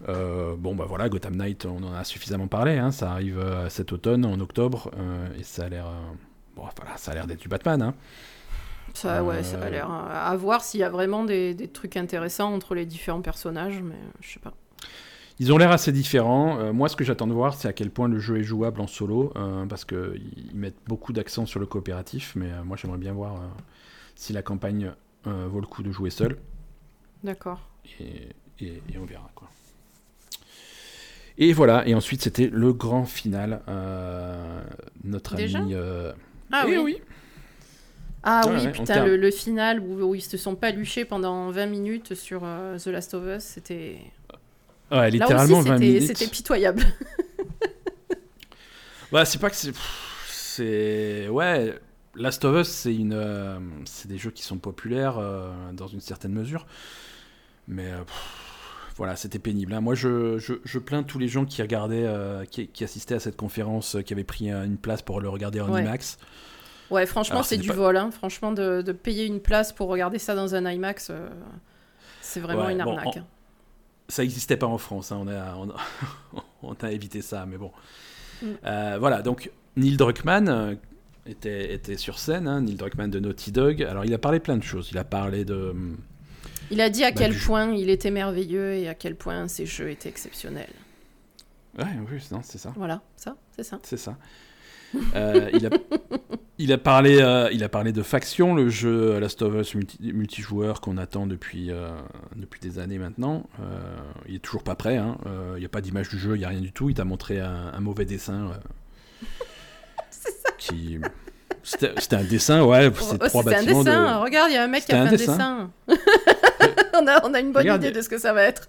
Euh, bon, bah voilà, Gotham Knight, on en a suffisamment parlé. Hein, ça arrive euh, cet automne, en octobre, euh, et ça a l'air. bon, voilà, ça a l'air d'être du Batman. Hein. Ça, ouais, ça a l'air. À voir s'il y a vraiment des, des, trucs intéressants entre les différents personnages, mais je sais pas. Ils ont l'air assez différents. moi, ce que j'attends de voir, c'est à quel point le jeu est jouable en solo, parce qu'ils mettent beaucoup d'accent sur le coopératif, mais moi, j'aimerais bien voir si la campagne vaut le coup de jouer seul. D'accord. Et, et, et, on verra, quoi. Et voilà, et ensuite c'était le grand final. Euh, notre ami. Euh, ah eh oui. Ah oui, putain, le, final où, ils se sont paluchés pendant 20 minutes sur euh, The Last of Us, c'était. Ouais, littéralement Là aussi, C'était pitoyable. [laughs] bah, c'est pas que c'est. C'est. Ouais, Last of Us, c'est une. c'est des jeux qui sont populaires dans une certaine mesure. Mais voilà, c'était pénible. Hein. Moi, je, je, plains tous les gens qui regardaient, euh, qui, assistaient à cette conférence, euh, qui avaient pris une place pour le regarder en IMAX. Ouais, franchement, c'est du vol. Hein. Franchement, de, payer une place pour regarder ça dans un IMAX, euh, c'est vraiment une arnaque. Hein. Ça n'existait pas en France. On a, [laughs] on, a, évité ça, mais bon. Mm. voilà, donc Neil Druckmann était, était sur scène, Neil Druckmann de Naughty Dog. Alors, il a parlé plein de choses. Il a parlé de il a dit à bah, quel point il était merveilleux et à quel point ses jeux étaient exceptionnels. Ouais, oui, c'est ça. Voilà, ça, c'est ça. C'est ça. Euh, il, a, [laughs] il, a parlé, euh, il a parlé de Faction, le jeu Last of Us multijoueur qu'on attend depuis, euh, depuis des années maintenant. il est toujours pas prêt. Hein. il n'y a pas d'image du jeu, il n'y a rien du tout. Il t'a montré un, mauvais dessin. [laughs] c'est ça. Qui, c'était un dessin, ouais. C'est trois bâtiments. C'était un dessin. Regarde, il y a un mec qui a fait un dessin. [laughs] on, a, on, a, une bonne idée de ce que ça va être.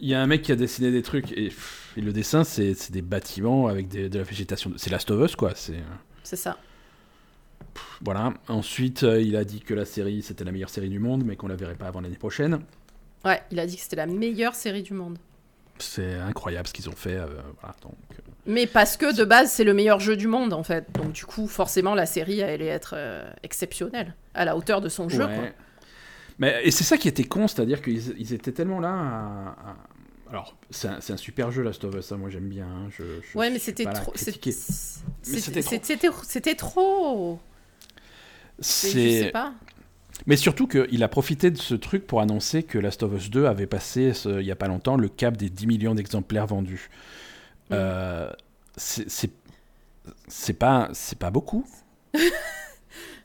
Il y a un mec qui a dessiné des trucs et, le dessin, c'est des bâtiments avec de la végétation. C'est Last of Us, quoi. C'est ça. Voilà. Ensuite, euh, il a dit que la série, c'était la meilleure série du monde, mais qu'on la verrait pas avant l'année prochaine. Ouais, il a dit que c'était la meilleure série du monde. C'est incroyable ce qu'ils ont fait. Euh, voilà, donc, euh, mais parce que de base, c'est le meilleur jeu du monde, en fait. Donc, du coup, forcément, la série allait être euh, exceptionnelle, à la hauteur de son jeu. Mais, et c'est ça qui était con, c'est-à-dire qu'ils étaient tellement là Alors, c'est un, super jeu, Last of Us, moi j'aime bien. Hein. Je, ouais, mais c'était trop. C'était trop. C'est. Je sais pas. Mais surtout qu'il a profité de ce truc pour annoncer que Last of Us 2 avait passé, il n'y a pas longtemps, le cap des 10 millions d'exemplaires vendus. Euh, c'est pas, pas beaucoup. [laughs]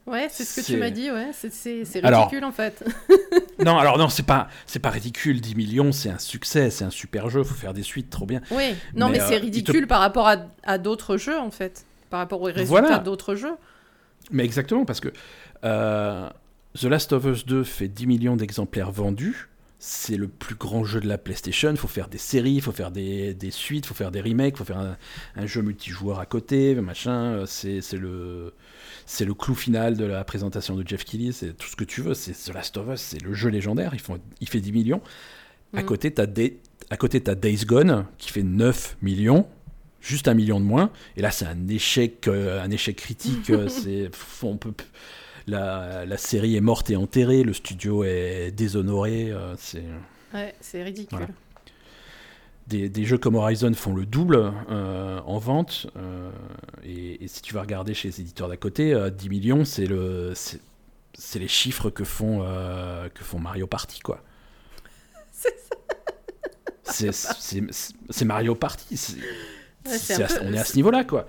ouais, c'est ce que tu m'as dit, ouais. C'est ridicule en fait. [laughs] non, alors non, c'est pas, pas ridicule. 10 millions, c'est un succès, c'est un super jeu, faut faire des suites, trop bien. Oui, non, mais, c'est euh, ridicule par rapport à, à d'autres jeux en fait. Par rapport aux résultats d'autres jeux. Mais exactement, parce que. Euh, The Last of Us 2 fait 10 millions d'exemplaires vendus. C'est le plus grand jeu de la PlayStation. Il faut faire des séries, il faut faire des, des suites, il faut faire des remakes, il faut faire un, jeu multijoueur à côté, machin. C'est le, c'est le clou final de la présentation de Jeff Keighley. C'est tout ce que tu veux. C'est The Last of Us, c'est le jeu légendaire. Il, il fait 10 millions. À mm. côté, tu as, as Days Gone qui fait 9 millions juste un million de moins. Et là, c'est un échec, euh, un échec critique. [laughs] C'est, on peut, la, la, série est morte et enterrée, le studio est déshonoré. Euh, c'est, ouais, ridicule. Des, des, jeux comme Horizon font le double en vente. Et, si tu vas regarder chez les éditeurs d'à côté, 10 millions, c'est le, c'est, les chiffres que font, que font Mario Party, quoi. [laughs] c'est ça. C'est Mario Party on est à ce niveau-là, quoi.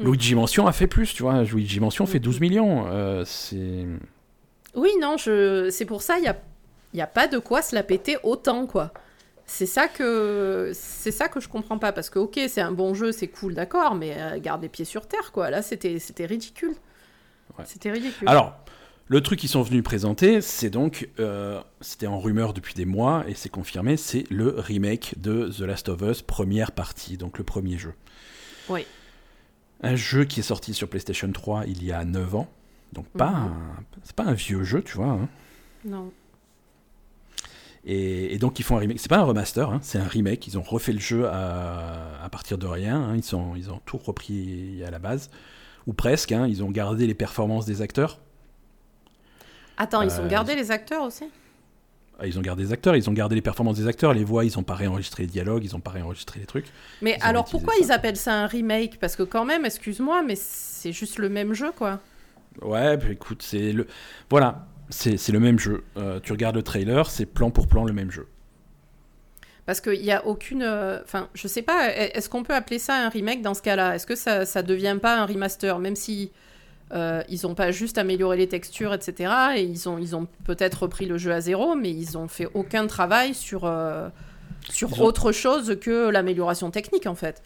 Mm. Luigi Mansion a fait plus, tu vois. Luigi Mansion fait 12 mm. millions. Euh, c'est. Oui, non, je... c'est pour ça, il n'y a... Y a pas de quoi se la péter autant, quoi. C'est ça que c'est ça que je comprends pas parce que ok c'est un bon jeu c'est cool d'accord mais euh, garde les pieds sur terre quoi là c'était c'était ridicule c'était ridicule alors le truc qu'ils sont venus présenter, c'est donc, euh, c'était en rumeur depuis des mois et c'est confirmé, c'est le remake de The Last of Us première partie, donc le premier jeu. Oui. Un jeu qui est sorti sur PlayStation 3 il y a 9 ans, donc pas mhm. c'est pas un vieux jeu, tu vois. Hein. Non. Et, donc ils font un remake. C'est pas un remaster, hein, c'est un remake. Ils ont refait le jeu à, à partir de rien. Hein. Ils, sont, ils ont tout repris à la base, ou presque. Ils ont gardé les performances des acteurs. Attends, ils ont euh, gardé les acteurs aussi? Ah, ils ont gardé les acteurs, ils ont gardé les performances des acteurs, les voix, ils ont pas réenregistré les dialogues, ils ont pas réenregistré les trucs. Mais alors pourquoi ils appellent ça un remake? Parce que quand même, excuse-moi, mais c'est juste le même jeu, quoi. Ouais, bah, écoute, c'est le, voilà, c'est le même jeu. Euh, tu regardes le trailer, c'est plan pour plan le même jeu. Parce qu'il n'y a aucune. Euh, enfin, je sais pas, est-ce qu'on peut appeler ça un remake dans ce cas-là? Est-ce que ça, ça devient pas un remaster? Même si euh, ils n'ont pas juste amélioré les textures, etc. Et ils ont, ils ont peut-être repris le jeu à zéro, mais ils n'ont fait aucun travail sur, euh, sur autre chose que l'amélioration technique, en fait.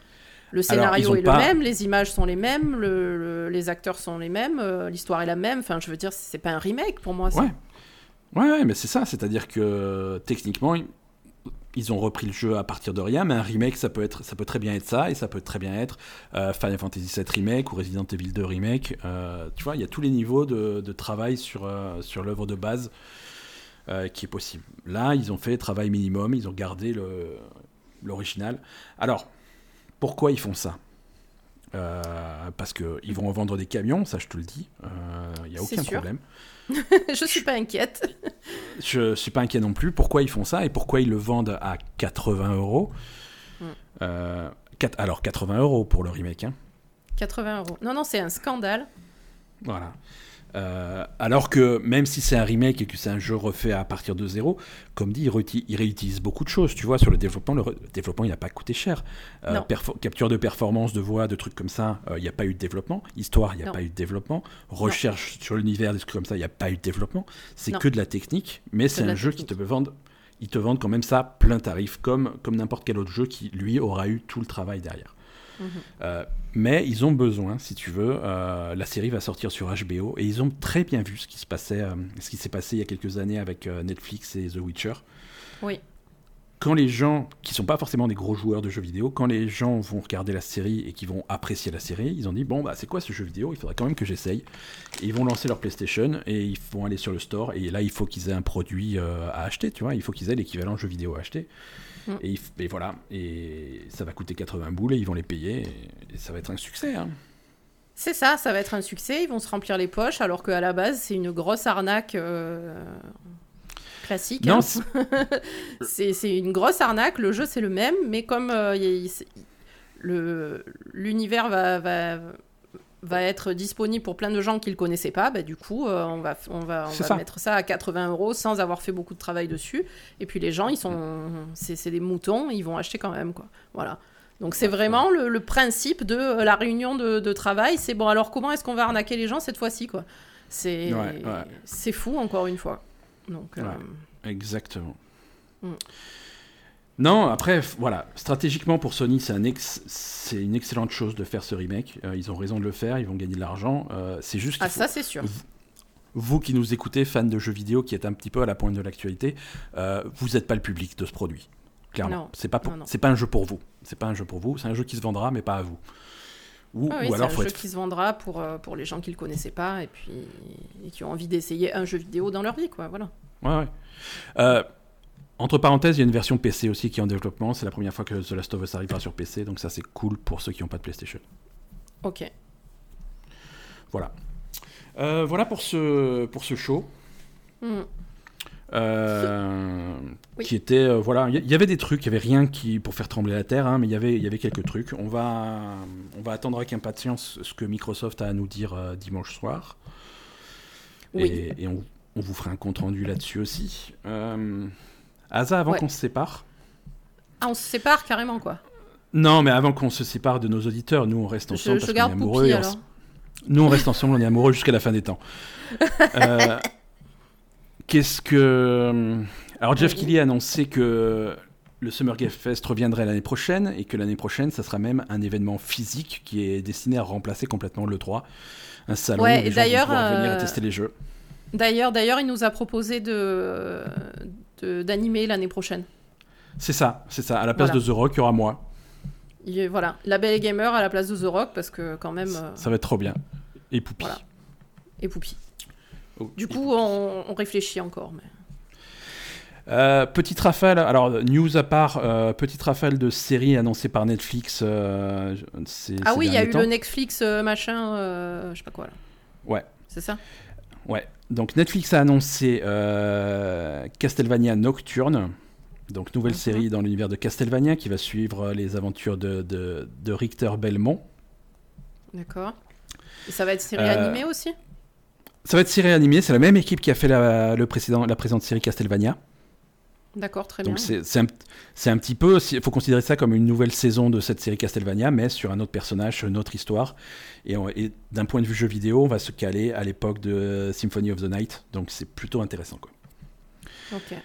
Le scénario est le même, les images sont les mêmes, les acteurs sont les mêmes, euh, l'histoire est la même. Enfin, je veux dire, c'est pas un remake pour moi. Ouais. ouais. mais c'est ça. C'est-à-dire que techniquement, ils ont repris le jeu à partir de rien, mais un remake, ça peut, être, ça peut très bien être ça, et ça peut très bien être euh, Final Fantasy VII Remake ou Resident Evil 2 Remake. Euh, tu vois, il y a tous les niveaux de, de travail sur, euh, sur l'œuvre de base qui est possible. Là, ils ont fait travail minimum, ils ont gardé l'original. Alors, pourquoi ils font ça? Parce qu'ils vont vendre des camions, ça je te le dis, il n'y a aucun problème. [laughs] je suis pas inquiète. je suis pas inquiet non plus. Pourquoi ils font ça et pourquoi ils le vendent à 80 euros hmm. euh, Alors 80 euros pour le remake. Hein. 80 euros. Non, non, c'est un scandale. Voilà. Euh, alors que même si c'est un remake et que c'est un jeu refait à partir de zéro, comme dit, il, réutilise beaucoup de choses. Tu vois, sur le développement, le, développement, il n'a pas coûté cher. Euh, capture de performance, de voix, de trucs comme ça, euh, il n'y a pas eu de développement. Histoire, il n'y a pas eu de développement. Recherche sur l'univers, des trucs comme ça, il n'y a pas eu de développement. C'est que de la technique, mais c'est un jeu qui te vend ils te vendent quand même ça plein tarif, comme, comme n'importe quel autre jeu qui, lui, aura eu tout le travail derrière. Mhm. Mais ils ont besoin, si tu veux, euh, la série va sortir sur HBO et ils ont très bien vu ce qui se euh, ce qui s'est passé il y a quelques années avec euh, Netflix et The Witcher. Oui. Quand les gens qui sont pas forcément des gros joueurs de jeux vidéo, quand les gens vont regarder la série et qui vont apprécier la série, ils ont dit bon bah c'est quoi ce jeu vidéo? Il faudrait quand même que j'essaye. ils vont lancer leur PlayStation et ils vont aller sur le store et là il faut qu'ils aient un produit à acheter, tu vois, il faut qu'ils aient l'équivalent jeu vidéo à acheter. Mm. Et, voilà, et ça va coûter 80 boules et ils vont les payer et, ça va être un succès. Hein. C'est ça, ça va être un succès, ils vont se remplir les poches alors qu'à la base c'est une grosse arnaque euh, classique. Non, hein. [laughs] c'est une grosse arnaque, le jeu c'est le même, mais comme euh, l'univers va, va va être disponible pour plein de gens qui ne le connaissaient pas, bah, du coup, euh, on va, on va, on va mettre ça à 80 euros sans avoir fait beaucoup de travail dessus. Et puis les gens, ils sont, c'est des moutons, ils vont acheter quand même, quoi. Voilà. Donc c'est vraiment le, principe de euh, la réunion de, travail. C'est bon, alors comment est-ce qu'on va arnaquer les gens cette fois-ci, quoi? C'est c'est fou, encore une fois. Donc, euh, Exactement. Mm. Non, après, voilà, stratégiquement pour Sony, c'est un c'est une excellente chose de faire ce remake. Euh, ils ont raison de le faire, ils vont gagner de l'argent. Euh, c'est juste. Ah, ça, c'est sûr. vous qui nous écoutez, fans de jeux vidéo, qui êtes un petit peu à la pointe de l'actualité, vous n'êtes pas le public de ce produit. Clairement, c'est pas c'est pas un jeu pour vous. C'est pas un jeu pour vous. C'est un jeu qui se vendra, mais pas à vous. Ou, ah ou alors, c'est un jeu qui se vendra pour pour les gens qui le connaissaient pas et puis et qui ont envie d'essayer un jeu vidéo dans leur vie, quoi. Voilà. Ouais. ouais. Entre parenthèses, il y a une version PC aussi qui est en développement. C'est la première fois que The Last of Us arrivera sur PC, donc ça c'est cool pour ceux qui n'ont pas de PlayStation. Ok. Voilà. Euh, voilà pour ce, pour ce show. Hmm. Euh, qui était euh, voilà il y, avait des trucs il y avait rien qui pour faire trembler la terre hein, mais il y avait il y avait quelques trucs on va on va attendre avec impatience ce que Microsoft a à nous dire dimanche soir oui. et, on, on, vous fera un compte rendu là-dessus aussi Asa, avant qu'on se sépare. Ah, on se sépare carrément, quoi. Non, mais avant qu'on se sépare de nos auditeurs, nous on reste ensemble parce qu'on est amoureux. Nous on reste ensemble, on est amoureux jusqu'à la fin des temps. [laughs] Euh, qu'est-ce que. Alors Jeff Kelly a annoncé que le Summer Game Fest reviendrait l'année prochaine et que l'année prochaine, ça sera même un événement physique qui est destiné à remplacer complètement le 3. Un salon ouais, où les gens vont venir euh, tester les jeux. D'ailleurs, d'ailleurs, il nous a proposé de d'animer l'année prochaine. C'est ça, c'est ça. À la place de The Rock, il y aura moi. voilà, la belle gamer à la place de The Rock parce que quand même. Ça, euh, va être trop bien. Et Poupie. Et Poupie. Oh, du coup, on, réfléchit encore. Mais... Euh, petite rafale, alors news à part, euh, petite rafale de séries annoncée par Netflix. ah oui, il y a eu le Netflix machin, je sais pas quoi. Là. Ouais. C'est ça? Ouais. Donc Netflix a annoncé euh, Castlevania Nocturne, donc nouvelle série dans l'univers de Castlevania qui va suivre les aventures de, de, Richter Belmont. D'accord. Et ça va être série euh, animée aussi? Ça va être série animée, c'est la même équipe qui a fait la, le précédent, la présente série Castlevania. D'accord, très bien. Donc c'est un, un, petit peu, il faut considérer ça comme une nouvelle saison de cette série Castlevania, mais sur un autre personnage, sur une autre histoire. Et, d'un point de vue jeu vidéo, on va se caler à l'époque de Symphony of the Night, donc c'est plutôt intéressant. Quoi. Ok.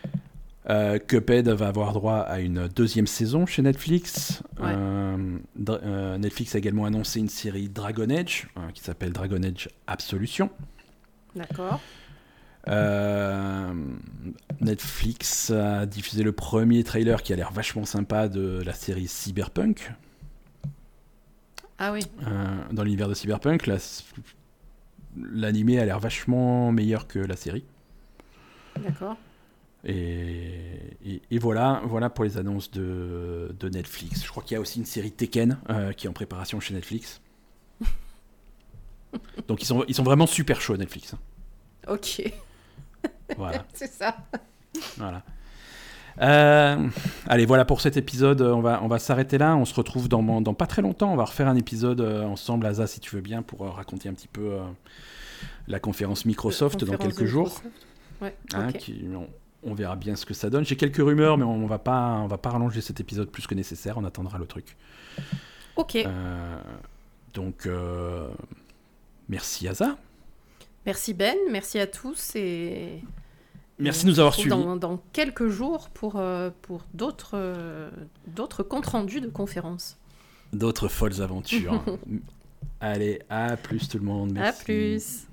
Euh, Cuphead va avoir droit à une deuxième saison chez Netflix. Euh, euh, Netflix a également annoncé une série Dragon Age qui s'appelle Dragon Age Absolution. D'accord. Euh, Netflix a diffusé le premier trailer qui a l'air vachement sympa de la série Cyberpunk. Ah oui. Euh, dans l'univers de Cyberpunk, l'animé a l'air vachement meilleur que la série. D'accord. Et, et, voilà, voilà pour les annonces de, de Netflix. Je crois qu'il y a aussi une série Tekken euh, qui est en préparation chez Netflix. [laughs] Donc ils sont, ils sont vraiment super chauds Netflix. Ok. [laughs] Voilà. c'est ça. Voilà. Euh, allez, voilà pour cet épisode. On va, on va s'arrêter là. On se retrouve dans, dans, pas très longtemps. On va refaire un épisode euh, ensemble, Asa, si tu veux bien, pour euh, raconter un petit peu la conférence Microsoft dans quelques jours. Ouais, hein, qui, on, verra bien ce que ça donne. J'ai quelques rumeurs, mais on va pas, on va pas rallonger cet épisode plus que nécessaire. On attendra le truc. Ok. donc, Merci Yaza. Merci Ben, merci à tous et merci de nous avoir suivis. Dans, quelques jours pour, euh, pour d'autres euh, d'autres comptes rendus de conférences. D'autres folles aventures. [laughs] Allez, à plus tout le monde. Merci. À plus.